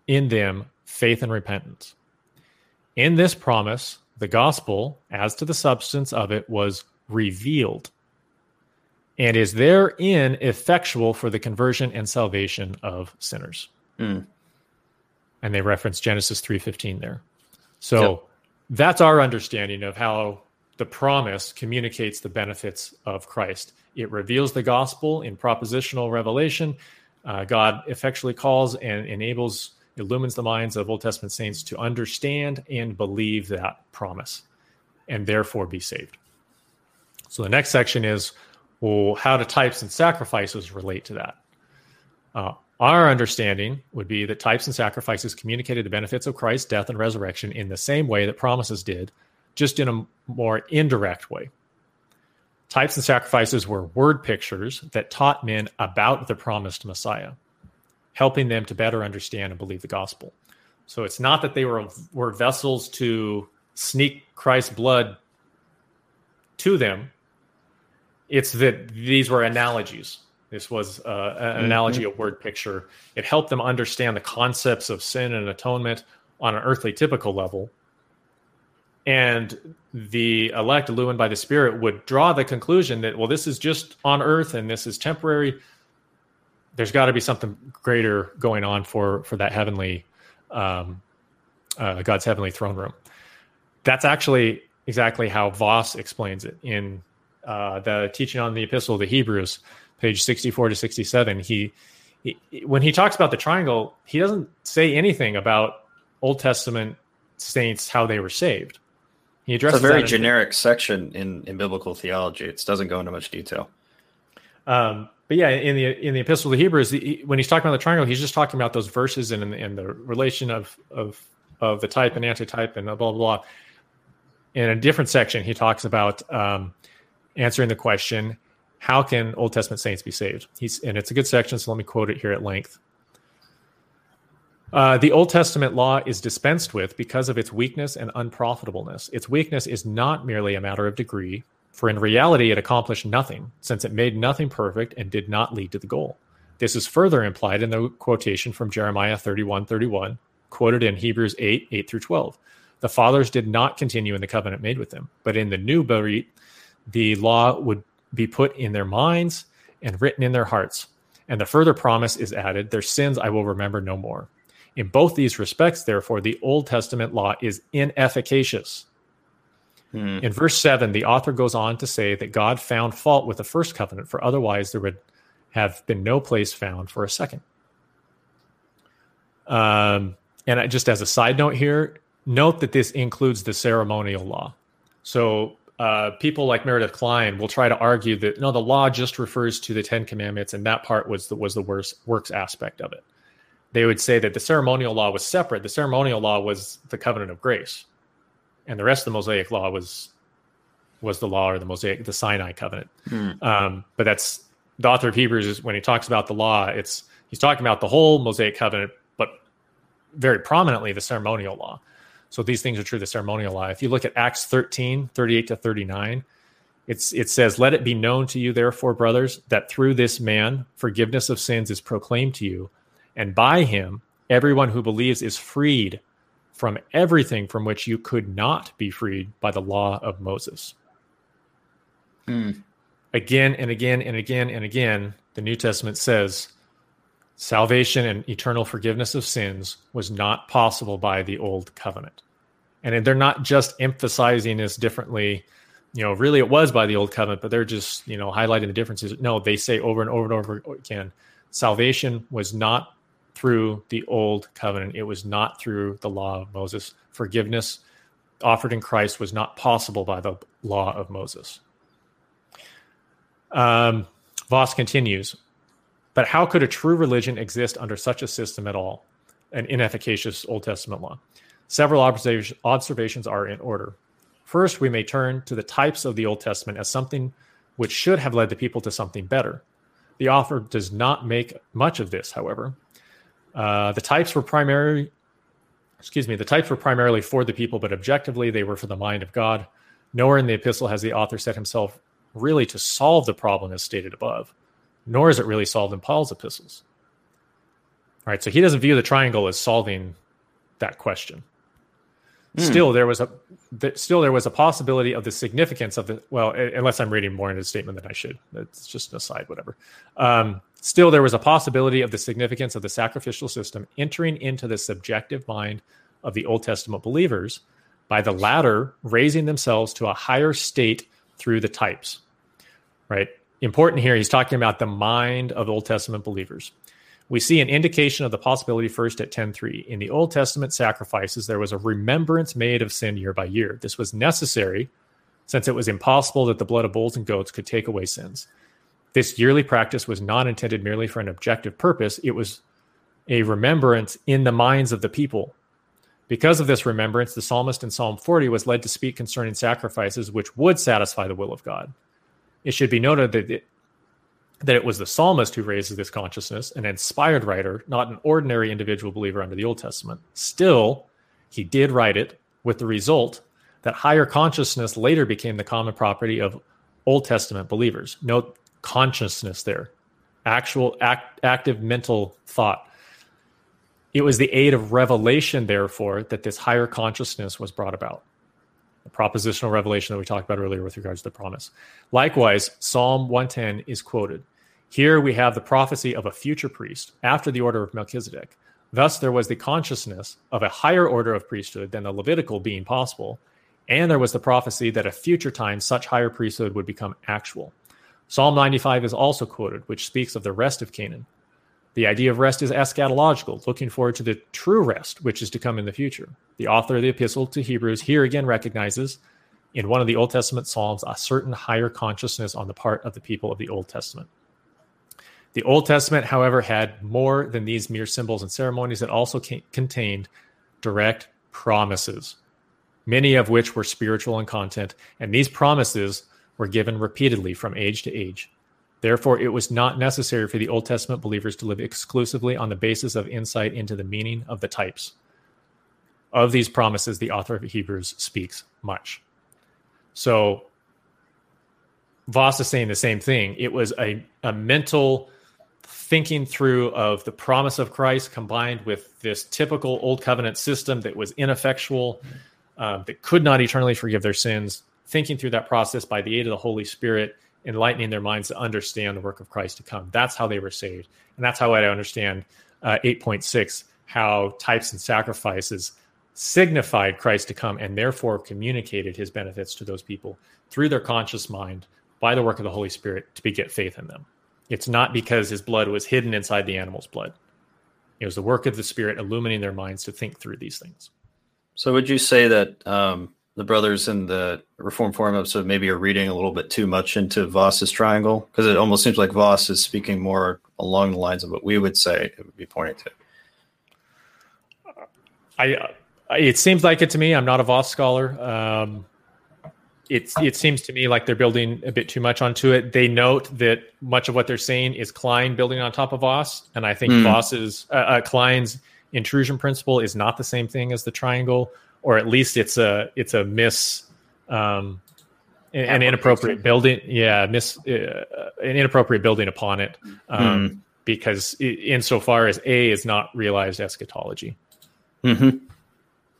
in them faith and repentance. In this promise, the gospel, as to the substance of it, was revealed and is therein effectual for the conversion and salvation of sinners. Mm. And they reference Genesis 3:15 there. So yep. that's our understanding of how the promise communicates the benefits of Christ. It reveals the gospel in propositional revelation. Uh, God effectually calls and enables, illumines the minds of Old Testament saints to understand and believe that promise and therefore be saved. So the next section is well, how do types and sacrifices relate to that? Uh, our understanding would be that types and sacrifices communicated the benefits of Christ's death and resurrection in the same way that promises did, just in a more indirect way. Types and sacrifices were word pictures that taught men about the promised Messiah, helping them to better understand and believe the gospel. So it's not that they were were vessels to sneak Christ's blood to them. It's that these were analogies. This was uh, an mm-hmm. analogy, a word picture. It helped them understand the concepts of sin and atonement on an earthly typical level. And the elect, illumined by the Spirit, would draw the conclusion that, well, this is just on earth and this is temporary. There's got to be something greater going on for for that heavenly, um, uh, God's heavenly throne room. That's actually exactly how Vos explains it in uh, the teaching on the Epistle of the Hebrews, page 64 to 67. He, he when he talks about the triangle, he doesn't say anything about Old Testament saints how they were saved.
He addresses it's a very generic section in, in biblical theology. It doesn't go into much detail.
Um, but yeah, in the in the Epistle to Hebrews, the, when he's talking about the triangle, he's just talking about those verses and, and the relation of of of the type and antitype and blah blah blah. In a different section, he talks about um, answering the question, "How can Old Testament saints be saved?" He's and it's a good section, so let me quote it here at length. Uh, the Old Testament law is dispensed with because of its weakness and unprofitableness. Its weakness is not merely a matter of degree, for in reality it accomplished nothing, since it made nothing perfect and did not lead to the goal. This is further implied in the quotation from Jeremiah 31 31, quoted in Hebrews 8 8 through 12. The fathers did not continue in the covenant made with them, but in the new Berit, the law would be put in their minds and written in their hearts. And the further promise is added, Their sins I will remember no more. In both these respects, therefore, the Old Testament law is inefficacious. Hmm. In verse 7, the author goes on to say that God found fault with the first covenant, for otherwise there would have been no place found for a second. Um, and just as a side note here, note that this includes the ceremonial law. So uh, people like Meredith Kline will try to argue that no, the law just refers to the Ten Commandments, and that part was the was the worst works aspect of it they would say that the ceremonial law was separate. The ceremonial law was the covenant of grace, and the rest of the Mosaic law was was the law or the Mosaic, the Sinai covenant. Hmm. Um, but that's the author of Hebrews is when he talks about the law, it's he's talking about the whole Mosaic covenant, but very prominently the ceremonial law. So these things are true the ceremonial law. If you look at Acts 13, 38 to 39, it's it says, Let it be known to you, therefore, brothers, that through this man forgiveness of sins is proclaimed to you and by him, everyone who believes is freed from everything from which you could not be freed by the law of Moses. Mm. Again and again and again and again, the New Testament says salvation and eternal forgiveness of sins was not possible by the old covenant. And they're not just emphasizing this differently. You know, really it was by the old covenant, but they're just, you know, highlighting the differences. No, they say over and over and over again salvation was not through the old covenant. It was not through the law of Moses. Forgiveness offered in Christ was not possible by the law of Moses. Um, Vos continues, but how could a true religion exist under such a system at all? An inefficacious Old Testament law. Several observations are in order. First, we may turn to the types of the Old Testament as something which should have led the people to something better. The author does not make much of this, however. Uh, the types were primarily, excuse me, the types were primarily for the people, but objectively they were for the mind of God. Nowhere in the epistle has the author set himself really to solve the problem as stated above, nor is it really solved in Paul's epistles. All right, so he doesn't view the triangle as solving that question. Mm. Still, there was a still there was a possibility of the significance of the well, unless I'm reading more into the statement than I should. It's just an aside, whatever. Um, Still, there was a possibility of the significance of the sacrificial system entering into the subjective mind of the Old Testament believers by the latter raising themselves to a higher state through the types. Right? Important here, he's talking about the mind of Old Testament believers. We see an indication of the possibility first at 10:3. In the Old Testament sacrifices, there was a remembrance made of sin year by year. This was necessary since it was impossible that the blood of bulls and goats could take away sins. This yearly practice was not intended merely for an objective purpose, it was a remembrance in the minds of the people. Because of this remembrance, the psalmist in Psalm 40 was led to speak concerning sacrifices which would satisfy the will of God. It should be noted that it, that it was the psalmist who raises this consciousness, an inspired writer, not an ordinary individual believer under the Old Testament. Still, he did write it with the result that higher consciousness later became the common property of Old Testament believers. Note consciousness there, actual act, active mental thought. It was the aid of revelation, therefore, that this higher consciousness was brought about. The propositional revelation that we talked about earlier with regards to the promise. Likewise, Psalm 110 is quoted. Here we have the prophecy of a future priest after the order of Melchizedek. Thus, there was the consciousness of a higher order of priesthood than the Levitical being possible, and there was the prophecy that a future time such higher priesthood would become actual. Psalm 95 is also quoted, which speaks of the rest of Canaan. The idea of rest is eschatological, looking forward to the true rest, which is to come in the future. The author of the epistle to Hebrews here again recognizes in one of the Old Testament Psalms a certain higher consciousness on the part of the people of the Old Testament. The Old Testament, however, had more than these mere symbols and ceremonies. It also contained direct promises, many of which were spiritual in content, and these promises were given repeatedly from age to age. Therefore, it was not necessary for the Old Testament believers to live exclusively on the basis of insight into the meaning of the types. Of these promises, the author of Hebrews speaks much. So, Vos is saying the same thing. It was a, a mental thinking through of the promise of Christ combined with this typical Old Covenant system that was ineffectual, uh, that could not eternally forgive their sins, thinking through that process by the aid of the Holy Spirit enlightening their minds to understand the work of Christ to come. That's how they were saved. And that's how I understand uh, 8.6 how types and sacrifices signified Christ to come and therefore communicated his benefits to those people through their conscious mind by the work of the Holy Spirit to beget faith in them. It's not because his blood was hidden inside the animal's blood. It was the work of the Spirit illuminating their minds to think through these things.
So, would you say that um, the brothers in the Reformed Forum episode maybe are reading a little bit too much into Vos's triangle because it almost seems like Vos is speaking more along the lines of what we would say it would be pointing to.
I, it seems like it to me. I'm not a Vos scholar. Um, it it seems to me like they're building a bit too much onto it. They note that much of what they're saying is Kline building on top of Vos, and I think mm. Vos's uh, uh, Kline's intrusion principle is not the same thing as the triangle or at least it's a it's a miss um, an inappropriate building yeah miss uh, an inappropriate building upon it um, mm. because insofar as a is not realized eschatology.
Mm-hmm.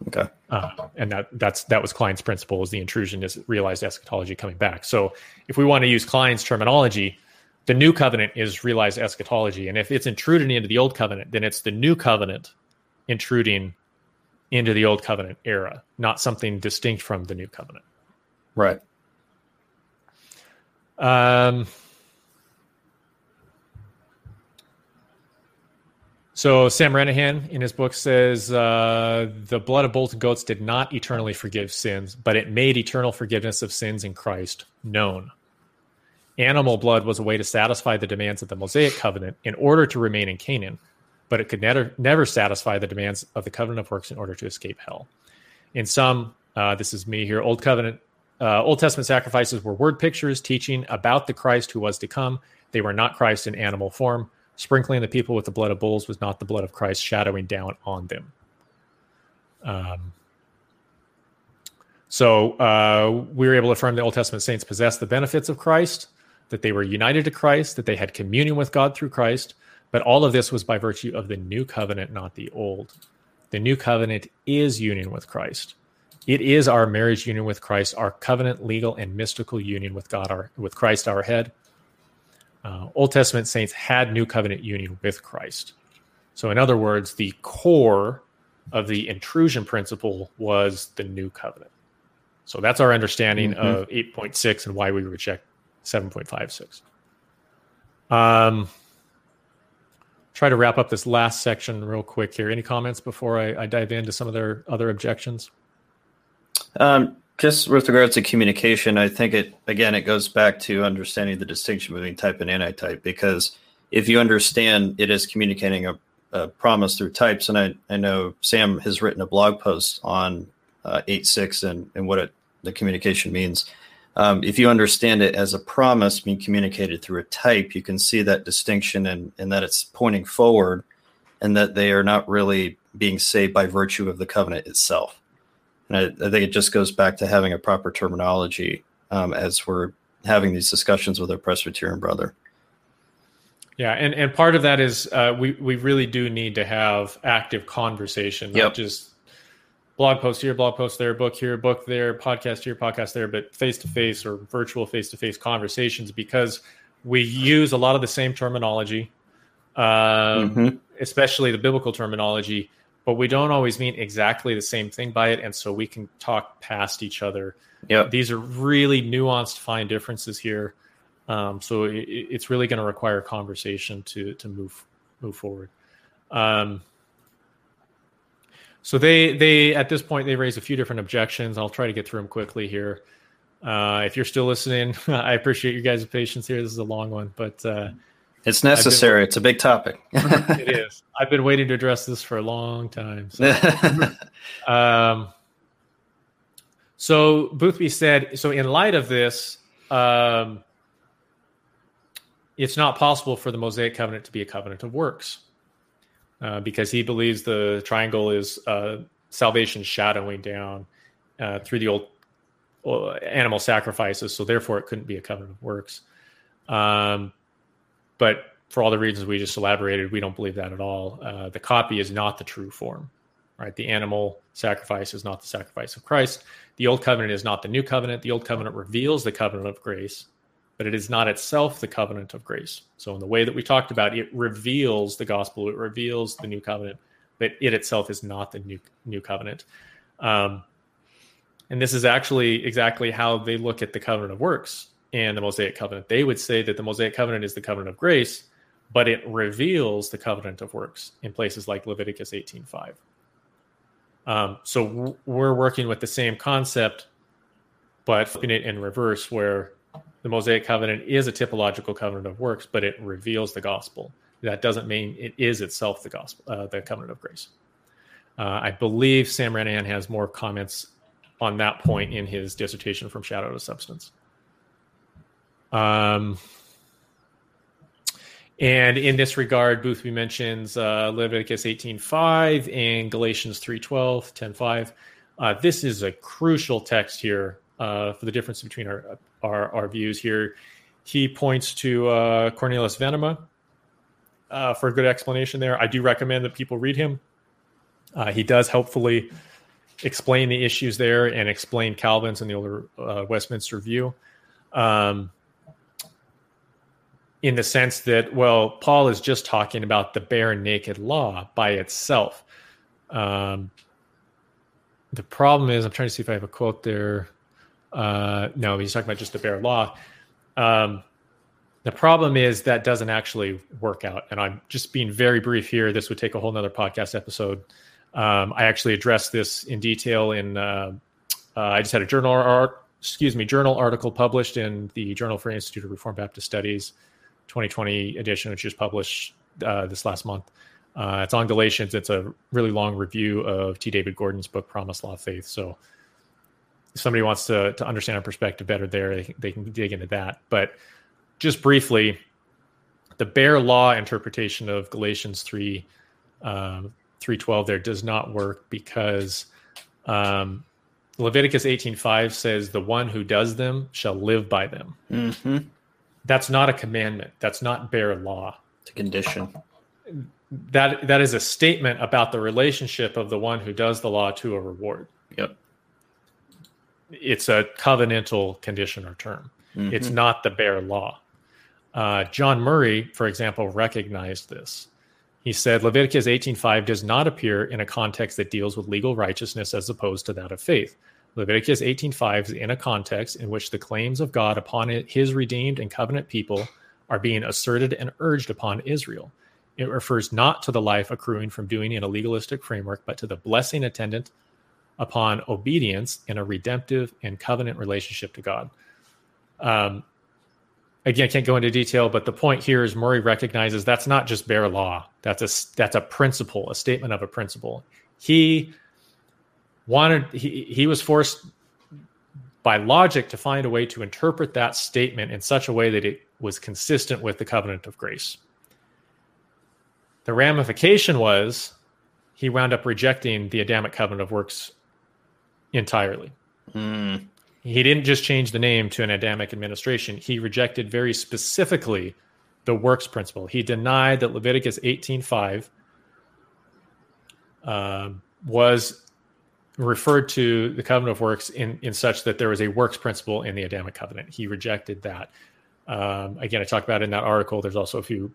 okay.
Uh, and that that's that was Kline's principle is the intrusion is realized eschatology coming back. So if we want to use Kline's terminology the new covenant is realized eschatology. And if it's intruding into the old covenant then it's the new covenant intruding into the old covenant era, not something distinct from the new covenant.
Right.
Um, so Sam Renihan in his book says uh, the blood of bulls and goats did not eternally forgive sins, but it made eternal forgiveness of sins in Christ known. Animal blood was a way to satisfy the demands of the Mosaic covenant in order to remain in Canaan, but it could never never satisfy the demands of the covenant of works in order to escape hell. In some, uh, this is me here, Old Covenant, uh, Old Testament sacrifices were word pictures teaching about the Christ who was to come. They were not Christ in animal form. Sprinkling the people with the blood of bulls was not the blood of Christ shadowing down on them. Um, so uh, we were able to affirm the Old Testament saints possessed the benefits of Christ, that they were united to Christ, that they had communion with God through Christ, but all of this was by virtue of the new covenant, not the old. The new covenant is union with Christ. It is our marriage union with Christ, our covenant, legal, and mystical union with God, our with Christ, our head. Uh, Old Testament saints had new covenant union with Christ. So, in other words, the core of the intrusion principle was the new covenant. So that's our understanding mm-hmm. of 8.6 and why we reject 7.56. Um, try to wrap up this last section real quick here. Any comments before I, I dive into some of their other objections?
Um, just with regards to communication, I think it again it goes back to understanding the distinction between type and antitype because if you understand it is communicating a, a promise through types, and I, I know Sam has written a blog post on uh, eight six and and what it, the communication means. Um, if you understand it as a promise being communicated through a type, you can see that distinction and, and that it's pointing forward and that they are not really being saved by virtue of the covenant itself. And I, I think it just goes back to having a proper terminology um, as we're having these discussions with our Presbyterian brother.
Yeah, and, and part of that is uh, we we really do need to have active conversation, not yep. just blog post here, blog post there, book here, book there, podcast here, podcast there, but face to face or virtual face to face conversations because we use a lot of the same terminology, um, mm-hmm. especially the biblical terminology, but we don't always mean exactly the same thing by it, and so we can talk past each other.
Yeah,
these are really nuanced, fine differences here. Um, so it, it's really going to require conversation to to move move forward. Um, so they they at this point they raise a few different objections. I'll try to get through them quickly here. Uh, if you're still listening, I appreciate you guys' patience here. This is a long one, but uh,
it's necessary. Been, it's a big topic.
it is. I've been waiting to address this for a long time. So, um, so Boothby said. So in light of this, um, it's not possible for the Mosaic covenant to be a covenant of works uh, because he believes the triangle is uh, salvation shadowing down uh, through the old animal sacrifices. So therefore, it couldn't be a covenant of works. Um, but for all the reasons we just elaborated, we don't believe that at all. Uh, the copy is not the true form, right? The animal sacrifice is not the sacrifice of Christ. The old covenant is not the new covenant. The old covenant reveals the covenant of grace but it is not itself the covenant of grace. So, in the way that we talked about, it reveals the gospel, it reveals the new covenant, but it itself is not the new new covenant. Um, and this is actually exactly how they look at the covenant of works and the Mosaic covenant. They would say that the Mosaic covenant is the covenant of grace, but it reveals the covenant of works in places like Leviticus 18:5. Um, so we're working with the same concept, but flipping it in reverse, where the Mosaic covenant is a typological covenant of works, but it reveals the gospel. That doesn't mean it is itself the gospel, uh, the covenant of grace. Uh, I believe Sam Renihan has more comments on that point in his dissertation from shadow to substance. Um, and in this regard, Boothby mentions uh, Leviticus 18.5 and Galatians 3.12, 10.5. Uh, this is a crucial text here uh, for the difference between our, our, our views here. He points to uh, Cornelius Venema uh, for a good explanation there. I do recommend that people read him. Uh, he does helpfully explain the issues there and explain Calvin's and the older uh, Westminster view. Um, in the sense that, well, Paul is just talking about the bare naked law by itself. Um, the problem is, I'm trying to see if I have a quote there. Uh, no, he's talking about just the bare law. Um, the problem is that doesn't actually work out. And I'm just being very brief here. This would take a whole nother podcast episode. Um, I actually addressed this in detail in, uh, uh, I just had a journal art, excuse me, journal article published in the Journal for Institute of Reformed Baptist Studies 2020 edition, which was published uh, this last month. Uh, it's on Galatians. It's a really long review of T. David Gordon's book, Promise Law Faith. So if somebody wants to to understand our perspective better there, they, they can dig into that. But just briefly, the bare law interpretation of Galatians three um, three twelve there does not work because um, Leviticus eighteen five says the one who does them shall live by them.
Mm-hmm.
That's not a commandment. That's not bare law.
It's a condition.
That that is a statement about the relationship of the one who does the law to a reward.
Yep
it's a covenantal condition or term. Mm-hmm. It's not the bare law. Uh, John Murray, for example, recognized this. He said Leviticus 18:5 does not appear in a context that deals with legal righteousness as opposed to that of faith. Leviticus 18:5 is in a context in which the claims of God upon his redeemed and covenant people are being asserted and urged upon Israel. It refers not to the life accruing from doing in a legalistic framework, but to the blessing attendant upon obedience in a redemptive and covenant relationship to God. Um, again, I can't go into detail, but the point here is Murray recognizes that's not just bare law. That's a that's a principle, a statement of a principle. He wanted he he was forced by logic to find a way to interpret that statement in such a way that it was consistent with the covenant of grace. The ramification was he wound up rejecting the Adamic covenant of works entirely.
Mm.
He didn't just change the name to an Adamic administration. He rejected very specifically the works principle. He denied that Leviticus 18.5 uh, was referred to the covenant of works in, in such that there was a works principle in the Adamic covenant. He rejected that. Um, again, I talked about in that article. There's also a few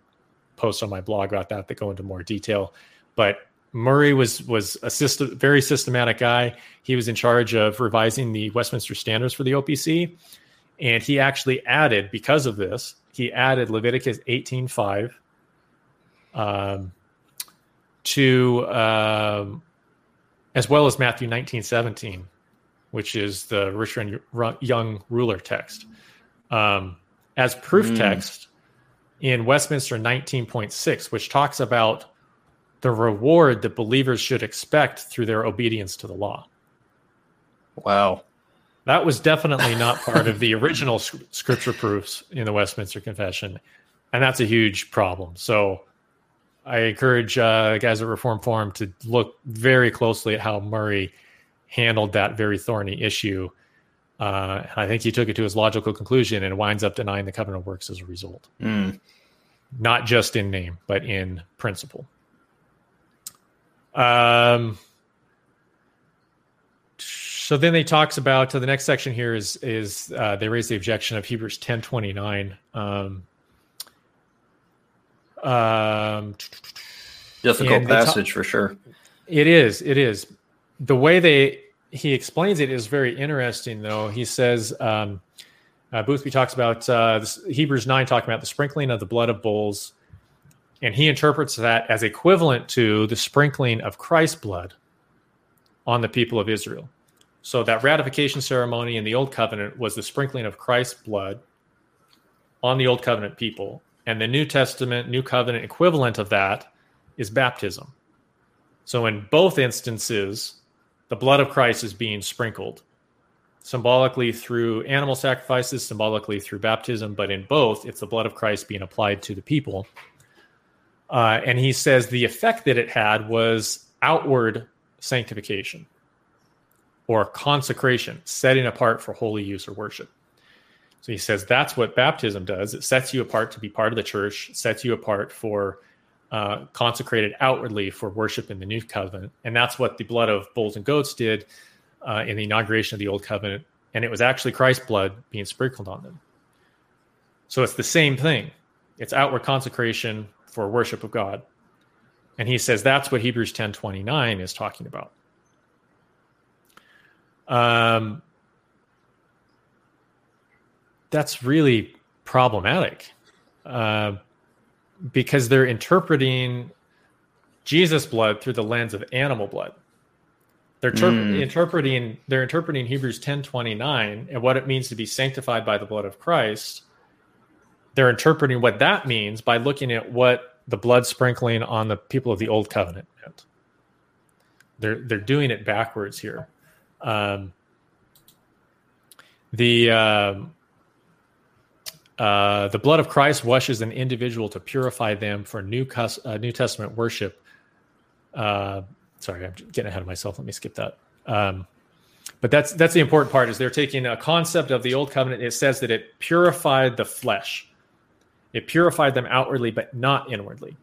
posts on my blog about that that go into more detail. But Murray was was a system, very systematic guy. He was in charge of revising the Westminster standards for the OPC, and he actually added because of this, he added Leviticus 18:5 um, to um, as well as Matthew 19:17, which is the rich and young ruler text, um, as proof mm. text in Westminster 19.6, which talks about the reward that believers should expect through their obedience to the law.
Wow.
That was definitely not part of the original scripture proofs in the Westminster Confession. And that's a huge problem. So I encourage uh, guys at Reformed Forum to look very closely at how Murray handled that very thorny issue. Uh, and I think he took it to his logical conclusion and winds up denying the covenant works as a result.
Mm.
Not just in name, but in principle. Um, so then they talks about so the next section here is is uh, they raise the objection of Hebrews ten twenty nine. Um, um,
difficult passage ta- for sure.
It is. It is. The way they he explains it is very interesting, though. He says um, uh, Boothby talks about uh, this, Hebrews nine talking about the sprinkling of the blood of bulls and he interprets that as equivalent to the sprinkling of Christ's blood on the people of Israel. So that ratification ceremony in the Old Covenant was the sprinkling of Christ's blood on the Old Covenant people. And the New Testament, New Covenant equivalent of that is baptism. So in both instances, the blood of Christ is being sprinkled symbolically through animal sacrifices, symbolically through baptism, but in both, it's the blood of Christ being applied to the people. Uh, and he says the effect that it had was outward sanctification or consecration, setting apart for holy use or worship. So he says that's what baptism does. It sets you apart to be part of the church, sets you apart for uh, consecrated outwardly for worship in the new covenant. And that's what the blood of bulls and goats did uh, in the inauguration of the old covenant. And it was actually Christ's blood being sprinkled on them. So it's the same thing. It's outward consecration for worship of God. And he says that's what Hebrews 10:29 is talking about. Um, that's really problematic uh, because they're interpreting Jesus' blood through the lens of animal blood. They're ter- mm. interpreting they're interpreting Hebrews 10:29 and what it means to be sanctified by the blood of Christ they're interpreting what that means by looking at what the blood sprinkling on the people of the old covenant meant. They're they're doing it backwards here. Um, the um, uh, the blood of Christ washes an individual to purify them for new cus- uh, New Testament worship. Uh, sorry, I'm getting ahead of myself. Let me skip that. Um, but that's that's the important part. Is they're taking a concept of the old covenant. It says that it purified the flesh. It purified them outwardly, but not inwardly.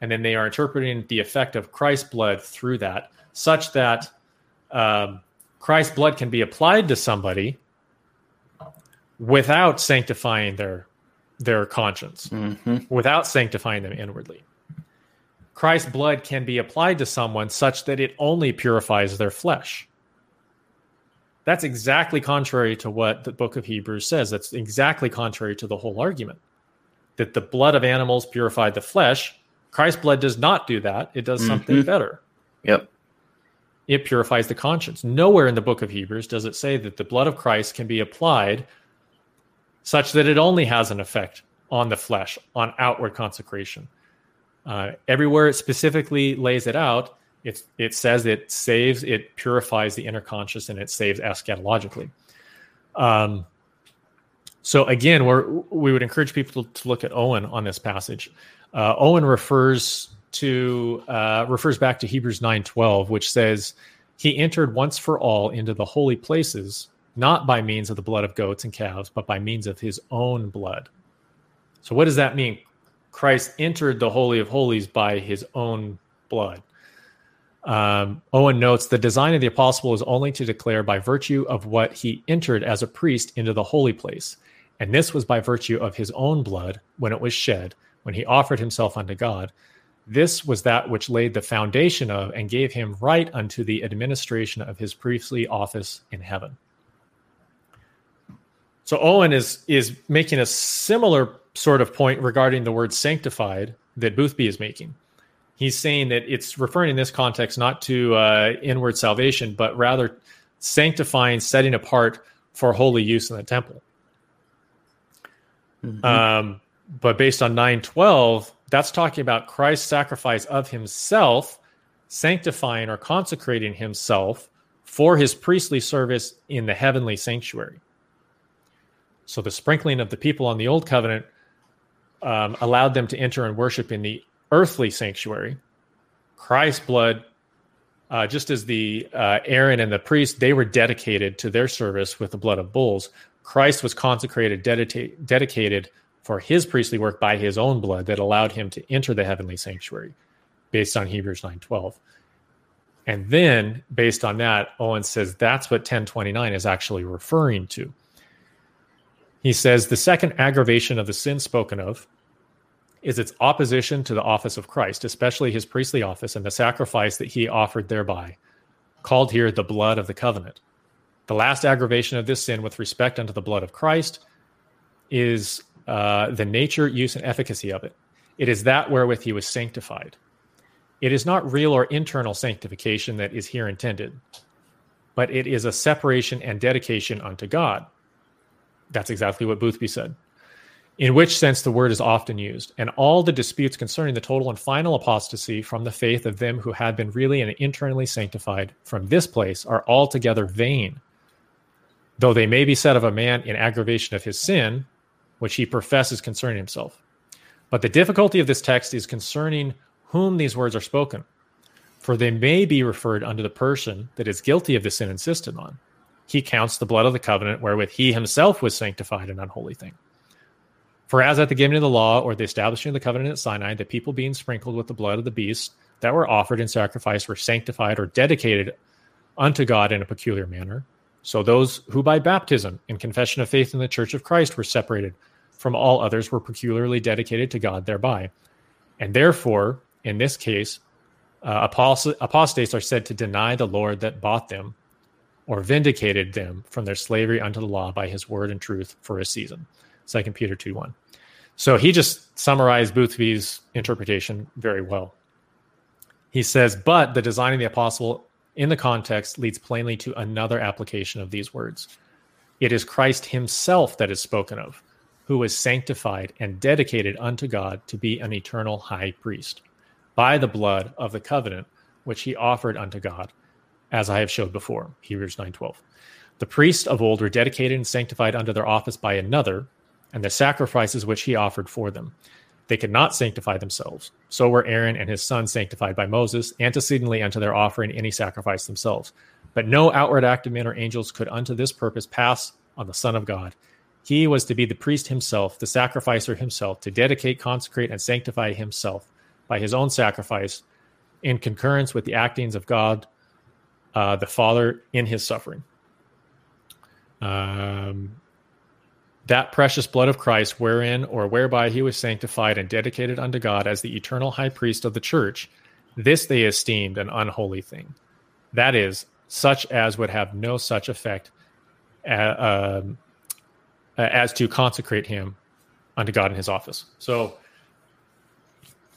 And then they are interpreting the effect of Christ's blood through that, such that um, Christ's blood can be applied to somebody without sanctifying their their conscience,
mm-hmm.
without sanctifying them inwardly. Christ's blood can be applied to someone such that it only purifies their flesh. That's exactly contrary to what the book of Hebrews says. That's exactly contrary to the whole argument that the blood of animals purified the flesh. Christ's blood does not do that. It does something mm-hmm. better.
Yep.
It purifies the conscience. Nowhere in the book of Hebrews does it say that the blood of Christ can be applied such that it only has an effect on the flesh, on outward consecration. Uh, everywhere it specifically lays it out, it, it says it saves, it purifies the inner conscious, and it saves eschatologically. Um, so again, we're, we would encourage people to, to look at Owen on this passage. Uh, Owen refers to uh, refers back to Hebrews nine twelve, which says he entered once for all into the holy places, not by means of the blood of goats and calves, but by means of his own blood. So, what does that mean? Christ entered the Holy of Holies by his own blood. Um, Owen notes the design of the apostle is only to declare by virtue of what he entered as a priest into the holy place. And this was by virtue of his own blood when it was shed, when he offered himself unto God. This was that which laid the foundation of and gave him right unto the administration of his priestly office in heaven. So Owen is is making a similar sort of point regarding the word sanctified that Boothby is making. He's saying that it's referring in this context not to uh, inward salvation, but rather sanctifying, setting apart for holy use in the temple. Mm-hmm. Um, but based on 912, that's talking about Christ's sacrifice of himself, sanctifying or consecrating himself for his priestly service in the heavenly sanctuary. So the sprinkling of the people on the old covenant um, allowed them to enter and worship in the earthly sanctuary. Christ's blood, uh, just as the uh, Aaron and the priest, they were dedicated to their service with the blood of bulls. Christ was consecrated, dedicated, dedicated for his priestly work by his own blood that allowed him to enter the heavenly sanctuary, based on Hebrews nine twelve. And then, based on that, Owen says that's what 1029 is actually referring to. He says the second aggravation of the sin spoken of is its opposition to the office of Christ, especially his priestly office and the sacrifice that he offered thereby, called here the blood of the covenant. The last aggravation of this sin with respect unto the blood of Christ is uh, the nature, use, and efficacy of it. It is that wherewith he was sanctified. It is not real or internal sanctification that is here intended, but it is a separation and dedication unto God. That's exactly what Boothby said. In which sense the word is often used, and all the disputes concerning the total and final apostasy from the faith of them who had been really and internally sanctified from this place are altogether vain. Though they may be said of a man in aggravation of his sin, which he professes concerning himself. But the difficulty of this text is concerning whom these words are spoken, for they may be referred unto the person that is guilty of the sin insisted on he counts the blood of the covenant wherewith he himself was sanctified an unholy thing. For as at the giving of the law or the establishing of the covenant at Sinai, the people being sprinkled with the blood of the beasts that were offered in sacrifice were sanctified or dedicated unto God in a peculiar manner. So those who by baptism and confession of faith in the church of Christ were separated from all others were peculiarly dedicated to God thereby. And therefore, in this case, uh, apostates are said to deny the Lord that bought them or vindicated them from their slavery unto the law by his word and truth for a season. Second Peter 2 1. So he just summarized Boothby's interpretation very well. He says, but the design of the apostle in the context leads plainly to another application of these words. It is Christ himself that is spoken of, who was sanctified and dedicated unto God to be an eternal high priest by the blood of the covenant which he offered unto God as I have showed before. Hebrews 9:12. The priests of old were dedicated and sanctified unto their office by another, and the sacrifices which he offered for them. They could not sanctify themselves. So were Aaron and his sons sanctified by Moses, antecedently unto their offering any sacrifice themselves. But no outward act of men or angels could unto this purpose pass on the Son of God. He was to be the priest himself, the sacrificer himself, to dedicate, consecrate, and sanctify himself by his own sacrifice in concurrence with the actings of God uh, the Father in his suffering. Um, that precious blood of Christ, wherein or whereby he was sanctified and dedicated unto God as the eternal high priest of the church, this they esteemed an unholy thing. That is, such as would have no such effect uh, um, as to consecrate him unto God in his office. So,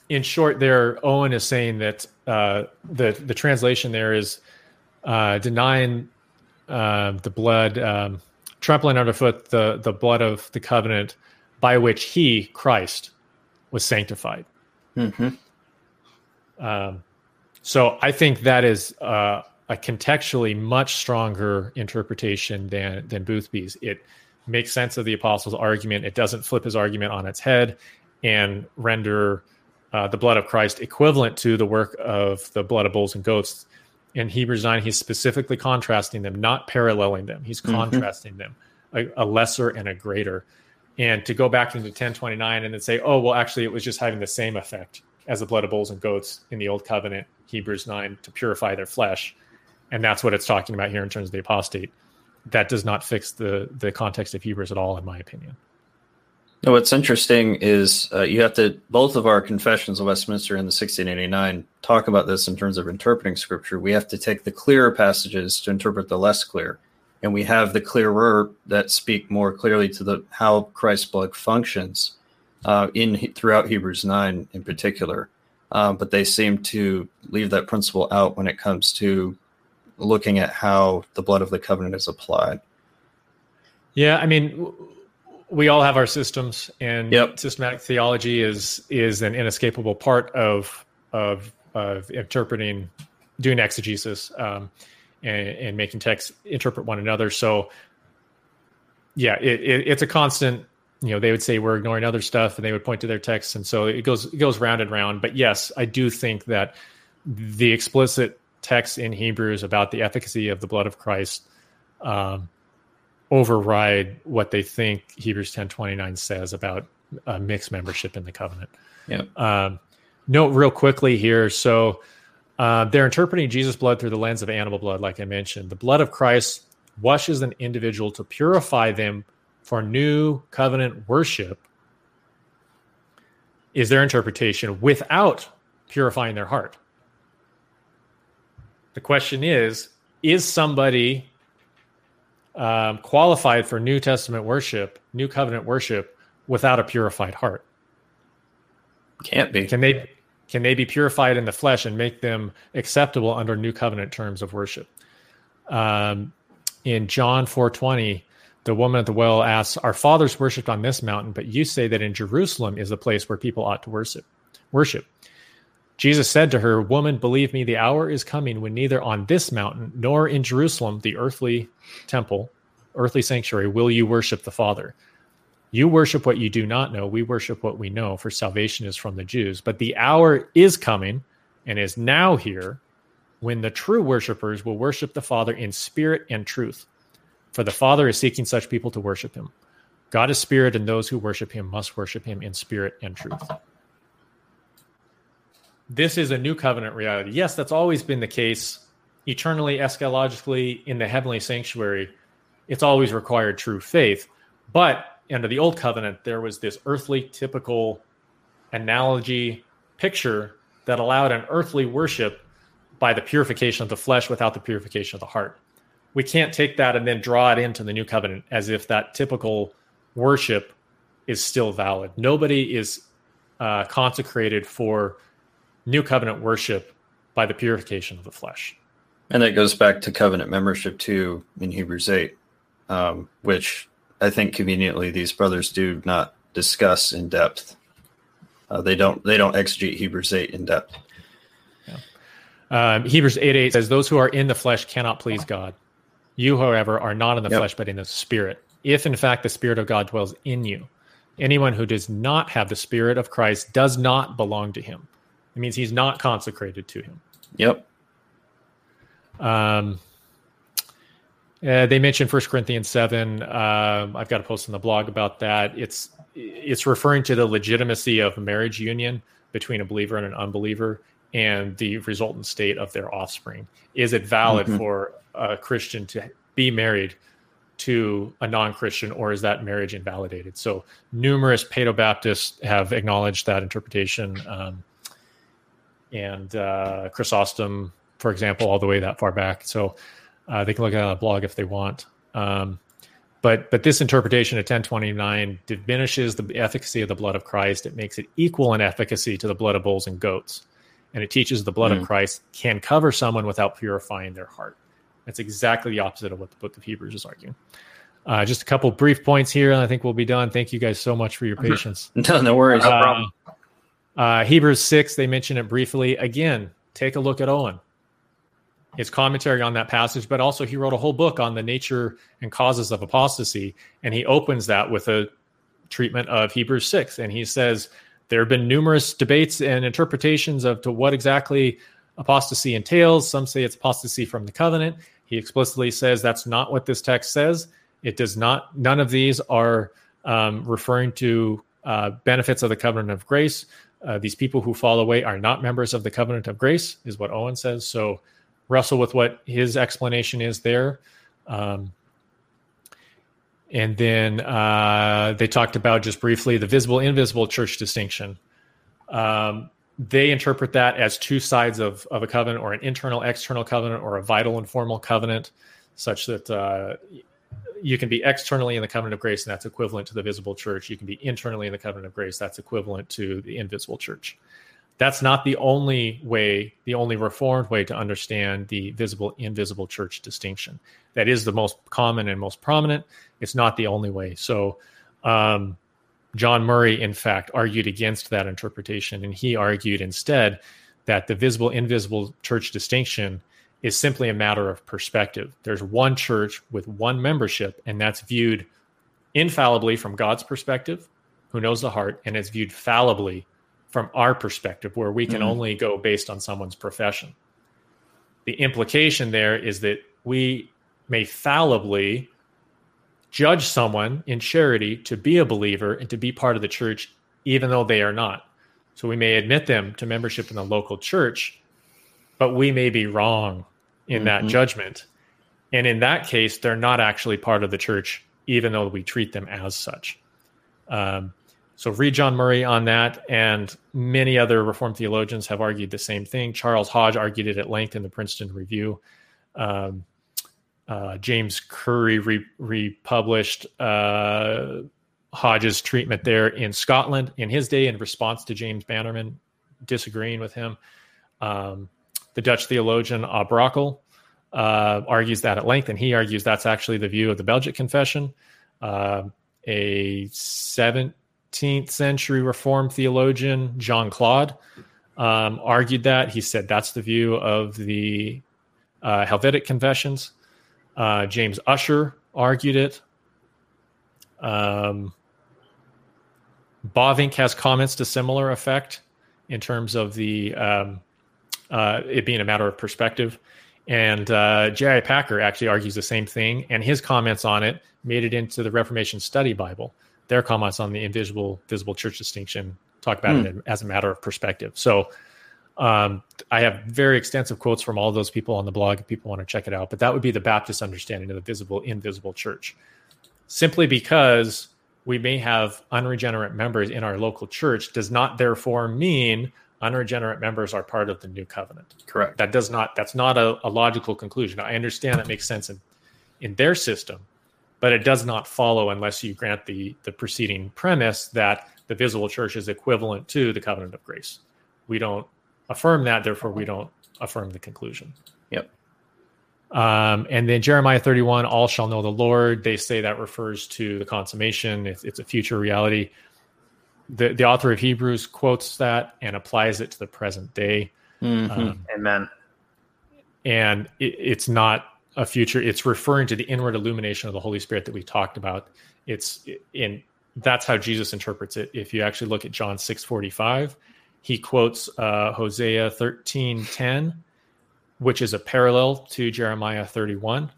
in short, there, Owen is saying that uh, the the translation there is uh, denying uh, the blood um, trampling underfoot the the blood of the covenant by which he Christ was sanctified.
Mm-hmm.
Um, so I think that is uh, a contextually much stronger interpretation than than Boothby's. It makes sense of the apostles' argument. It doesn't flip his argument on its head and render uh, the blood of Christ equivalent to the work of the blood of bulls and goats. In Hebrews 9, he's specifically contrasting them, not paralleling them. He's
Mhm.
contrasting them, a, a lesser and a greater. And to go back into 1029 and then say, oh, well, actually, it was just having the same effect as the blood of bulls and goats in the old covenant, Hebrews 9, to purify their flesh. And that's what it's talking about here in terms of the apostate. That does not fix the, the context of Hebrews at all, in my opinion.
No, what's interesting is uh, you have to both of our confessions of Westminster and the 1689 talk about this in terms of interpreting scripture. We have to take the clearer passages to interpret the less clear, and we have the clearer that speak more clearly to the how Christ's blood functions uh, in throughout Hebrews 9 in particular. Uh, but they seem to leave that principle out when it comes to looking at how the blood of the covenant is applied.
Yeah, I mean, we all have our systems, and
Yep.
systematic theology is is an inescapable part of of of interpreting, doing exegesis, um, and, and making texts interpret one another. So, yeah, it, it, it's a constant. You know, they would say we're ignoring other stuff, and they would point to their texts, and so it goes it goes round and round. But yes, I do think that the explicit text in Hebrews about the efficacy of the blood of Christ. Um, override what they think Hebrews 10:29 says about uh, mixed membership in the covenant.
Yeah.
Um, note real quickly here. So uh, they're interpreting Jesus' blood through the lens of animal blood, like I mentioned. The blood of Christ washes an individual to purify them for new covenant worship. Is their interpretation without purifying their heart? The question is: Is somebody um, qualified for New Testament worship, New Covenant worship, without a purified heart?
Can't be.
Can they can they be purified in the flesh and make them acceptable under New Covenant terms of worship? Um, in John four twenty, the woman at the well asks, "Our fathers worshipped on this mountain, but you say that in Jerusalem is the place where people ought to worship." Worship. Jesus said to her, Woman, believe me, the hour is coming when neither on this mountain nor in Jerusalem, the earthly temple, earthly sanctuary, will you worship the Father. You worship what you do not know. We worship what we know, for salvation is from the Jews. But the hour is coming and is now here when the true worshipers will worship the Father in spirit and truth. For the Father is seeking such people to worship him. God is spirit, and those who worship him must worship him in spirit and truth this is a new covenant reality. Yes, that's always been the case eternally, eschatologically, in the heavenly sanctuary. It's always required true faith. But under the old covenant, there was this earthly, typical analogy picture that allowed an earthly worship by the purification of the flesh without the purification of the heart. We can't take that and then draw it into the new covenant as if that typical worship is still valid. Nobody is uh, consecrated for new covenant worship by the purification of the flesh.
And that goes back to covenant membership too in Hebrews 8, um, which I think conveniently these brothers do not discuss in depth. Uh, they don't they don't exegete Hebrews 8 in depth.
Um, Hebrews 8 8 says, Those who are in the flesh cannot please God. You, however, are not in the
Yep.
flesh, but in the spirit. If in fact the spirit of God dwells in you, anyone who does not have the spirit of Christ does not belong to him. It means he's not consecrated to him.
Yep.
Um, uh, they mentioned 1 Corinthians 7. Um, I've got a post on the blog about that. It's it's referring to the legitimacy of marriage union between a believer and an unbeliever and the resultant state of their offspring. Is it valid
Mhm.
for a Christian to be married to a non-Christian, or is that marriage invalidated? So numerous Paedo-Baptists have acknowledged that interpretation, um, and uh, Chrysostom, for example, all the way that far back. So uh, they can look at it on a blog if they want. Um, but but this interpretation of 1029 diminishes the efficacy of the blood of Christ. It makes it equal in efficacy to the blood of bulls and goats, and it teaches the blood
Mm.
of Christ can cover someone without purifying their heart. That's exactly the opposite of what the book of Hebrews is arguing. Uh, just a couple brief points here, and I think we'll be done. Thank you guys so much for your patience.
no, no worries.
Uh, uh, Hebrews 6, they mention it briefly. Again, take a look at Owen, his commentary on that passage, but also he wrote a whole book on the nature and causes of apostasy. And he opens that with a treatment of Hebrews 6. And he says there have been numerous debates and interpretations of to what exactly apostasy entails. Some say it's apostasy from the covenant. He explicitly says that's not what this text says. It does not, none of these are um, referring to uh, benefits of the covenant of grace. Uh, these people who fall away are not members of the covenant of grace, is what Owen says. So wrestle with what his explanation is there. Um, and then uh, they talked about just briefly the visible invisible church distinction. Um, they interpret that as two sides of, of a covenant or an internal external covenant or a vital and formal covenant, such that uh, you can be externally in the covenant of grace, and that's equivalent to the visible church. You can be internally in the covenant of grace, that's equivalent to the invisible church. That's not the only way, the only reformed way to understand the visible invisible church distinction. That is the most common and most prominent. It's not the only way. So, um, John Murray, in fact, argued against that interpretation, and he argued instead that the visible invisible church distinction is simply a matter of perspective. There's one church with one membership, and that's viewed infallibly from God's perspective, who knows the heart, and it's viewed fallibly from our perspective, where we can mm-hmm. only go based on someone's profession. The implication there is that we may fallibly judge someone in charity to be a believer and to be part of the church, even though they are not. So we may admit them to membership in the local church, but we may be wrong in mm-hmm. that judgment. And in that case, they're not actually part of the church, even though we treat them as such. Um, so read John Murray on that, and many other Reformed theologians have argued the same thing. Charles Hodge argued it at length in the Princeton Review. Um, uh, James Curry re- republished uh, Hodge's treatment there in Scotland in his day in response to James Bannerman disagreeing with him. Um, the Dutch theologian à Brakel uh, argues that at length, and he argues that's actually the view of the Belgic Confession. Uh, a 17th century Reformed theologian, Jean Claude, um, argued that. He said that's the view of the uh, Helvetic Confessions. Uh, James Ussher argued it. Um, Bavinck has comments to similar effect in terms of the um, uh, it being a matter of perspective. And uh, J.I. Packer actually argues the same thing, and his comments on it made it into the Reformation Study Bible. Their comments on the invisible visible church distinction talk about mm. it as a matter of perspective. So um, I have very extensive quotes from all those people on the blog if people want to check it out. But that would be the Baptist understanding of the visible invisible church. Simply because we may have unregenerate members in our local church does not therefore mean unregenerate members are part of the new covenant.
Correct.
That does not that's not a, a logical conclusion. I understand that makes sense in, in their system, but it does not follow unless you grant the the preceding premise that the visible church is equivalent to the covenant of grace. We don't affirm that, therefore we don't affirm the conclusion.
Yep.
Um, and then Jeremiah 31, all shall know the Lord. They say that refers to the consummation. It's, it's a future reality the, the author of Hebrews quotes that and applies it to the present day.
Mm-hmm. Um, Amen.
And it, it's not a future, it's referring to the inward illumination of the Holy Spirit that we talked about. It's in that's how Jesus interprets it. If you actually look at John 6 45, he quotes uh, Hosea 13 10, which is a parallel to Jeremiah 31.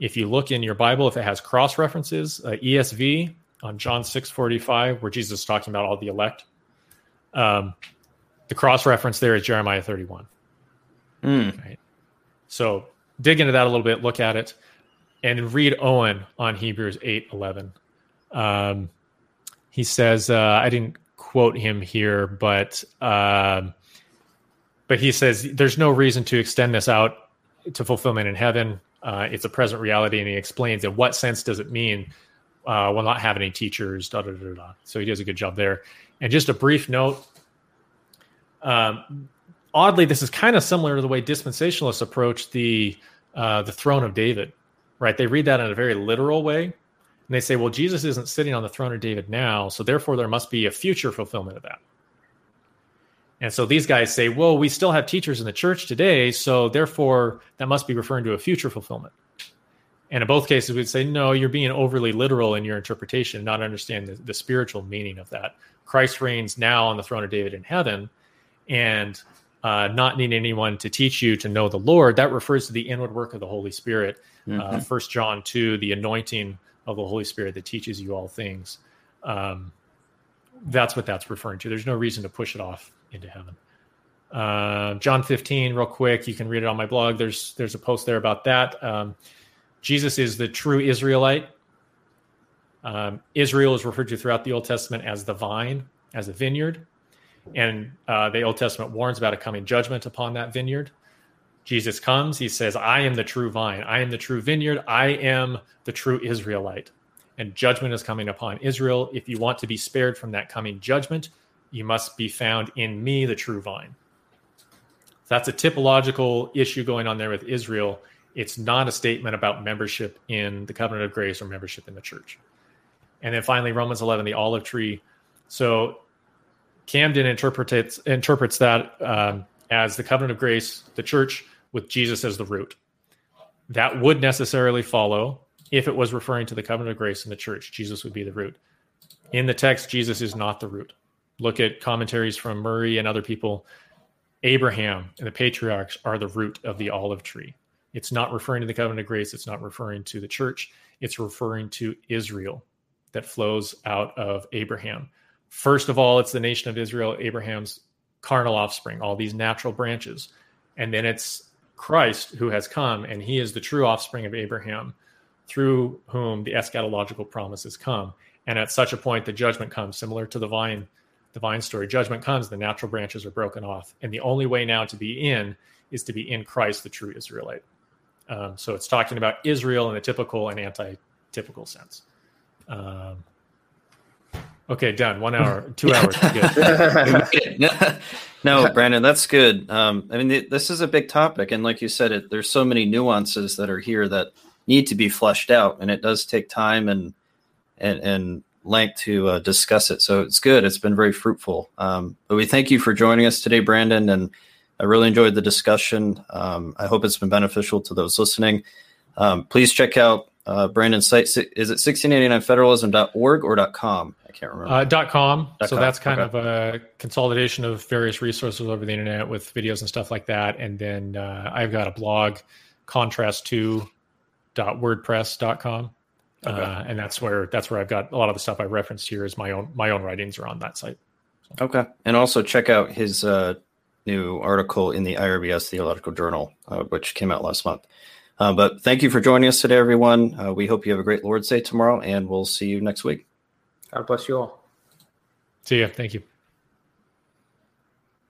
If you look in your Bible, if it has cross references, uh, ESV on John 6:45 where Jesus is talking about all the elect. Um, the cross reference there is Jeremiah 31.
Mm.
Right. So dig into that a little bit, look at it, and read Owen on Hebrews 8:11. Um, he says, uh, I didn't quote him here, but um, but he says there's no reason to extend this out to fulfillment in heaven. Uh, it's a present reality, and he explains in what sense does it mean uh, will not have any teachers. Da, da, da, da. So he does a good job there. And just a brief note. Um, oddly, this is kind of similar to the way dispensationalists approach the uh, the throne of David. Right? They read that in a very literal way. And they say, well, Jesus isn't sitting on the throne of David now, so therefore there must be a future fulfillment of that. And so these guys say, well, we still have teachers in the church today, so therefore that must be referring to a future fulfillment. And in both cases, we'd say, no, you're being overly literal in your interpretation, not understand the, the spiritual meaning of that. Christ reigns now on the throne of David in heaven, and uh, not needing anyone to teach you to know the Lord, that refers to the inward work of the Holy Spirit. Uh, mm-hmm. Uh, First John 2, the anointing of the Holy Spirit that teaches you all things. Um, that's what that's referring to. There's no reason to push it off into heaven. Uh, John 15, real quick, you can read it on my blog. There's there's a post there about that. Um, Jesus is the true Israelite. Um, Israel is referred to throughout the Old Testament as the vine, as a vineyard, and uh, the Old Testament warns about a coming judgment upon that vineyard. Jesus comes, he says, I am the true vine, I am the true vineyard, I am the true Israelite. And judgment is coming upon Israel. If you want to be spared from that coming judgment, you must be found in me, the true vine. That's a typological issue going on there with Israel. It's not a statement about membership in the covenant of grace or membership in the church. And then finally, Romans 11, the olive tree. So Camden interprets interprets that um, as the covenant of grace, the church, with Jesus as the root. That would necessarily follow if it was referring to the covenant of grace in the church. Jesus would be the root. In the text, Jesus is not the root. Look at commentaries from Murray and other people. Abraham and the patriarchs are the root of the olive tree. It's not referring to the covenant of grace. It's not referring to the church. It's referring to Israel that flows out of Abraham. First of all, it's the nation of Israel, Abraham's carnal offspring, all these natural branches. And then it's Christ who has come, and he is the true offspring of Abraham, through whom the eschatological promises come. And at such a point, the judgment comes, similar to the vine, the vine story. Judgment comes, the natural branches are broken off, and the only way now to be in is to be in Christ, the true Israelite. Um, so it's talking about Israel in a typical and anti-typical sense. Um, okay, done. One hour, two hours.
no, Brandon, that's good. Um, I mean, this is a big topic, and like you said, it, there's so many nuances that are here that need to be fleshed out, and it does take time and and and length to uh, discuss it. So it's good. It's been very fruitful. Um, but we thank you for joining us today, Brandon, and I really enjoyed the discussion. Um, I hope it's been beneficial to those listening. Um, please check out uh, Brandon's site. Is it 1689federalism.org or .com? I can't remember.
Uh, .com. .com. So that's kind okay. of a consolidation of various resources over the internet with videos and stuff like that. And then uh, I've got a blog, contrast2.wordpress.com. Okay. Uh, and that's where that's where I've got a lot of the stuff I referenced here is my own my own writings are on that site.
So. Okay, and also check out his uh, new article in the IRBS Theological Journal, uh, which came out last month. Uh, but thank you for joining us today, everyone. Uh, we hope you have a great Lord's Day tomorrow, and we'll see you next week.
God bless you all.
See you. Thank you.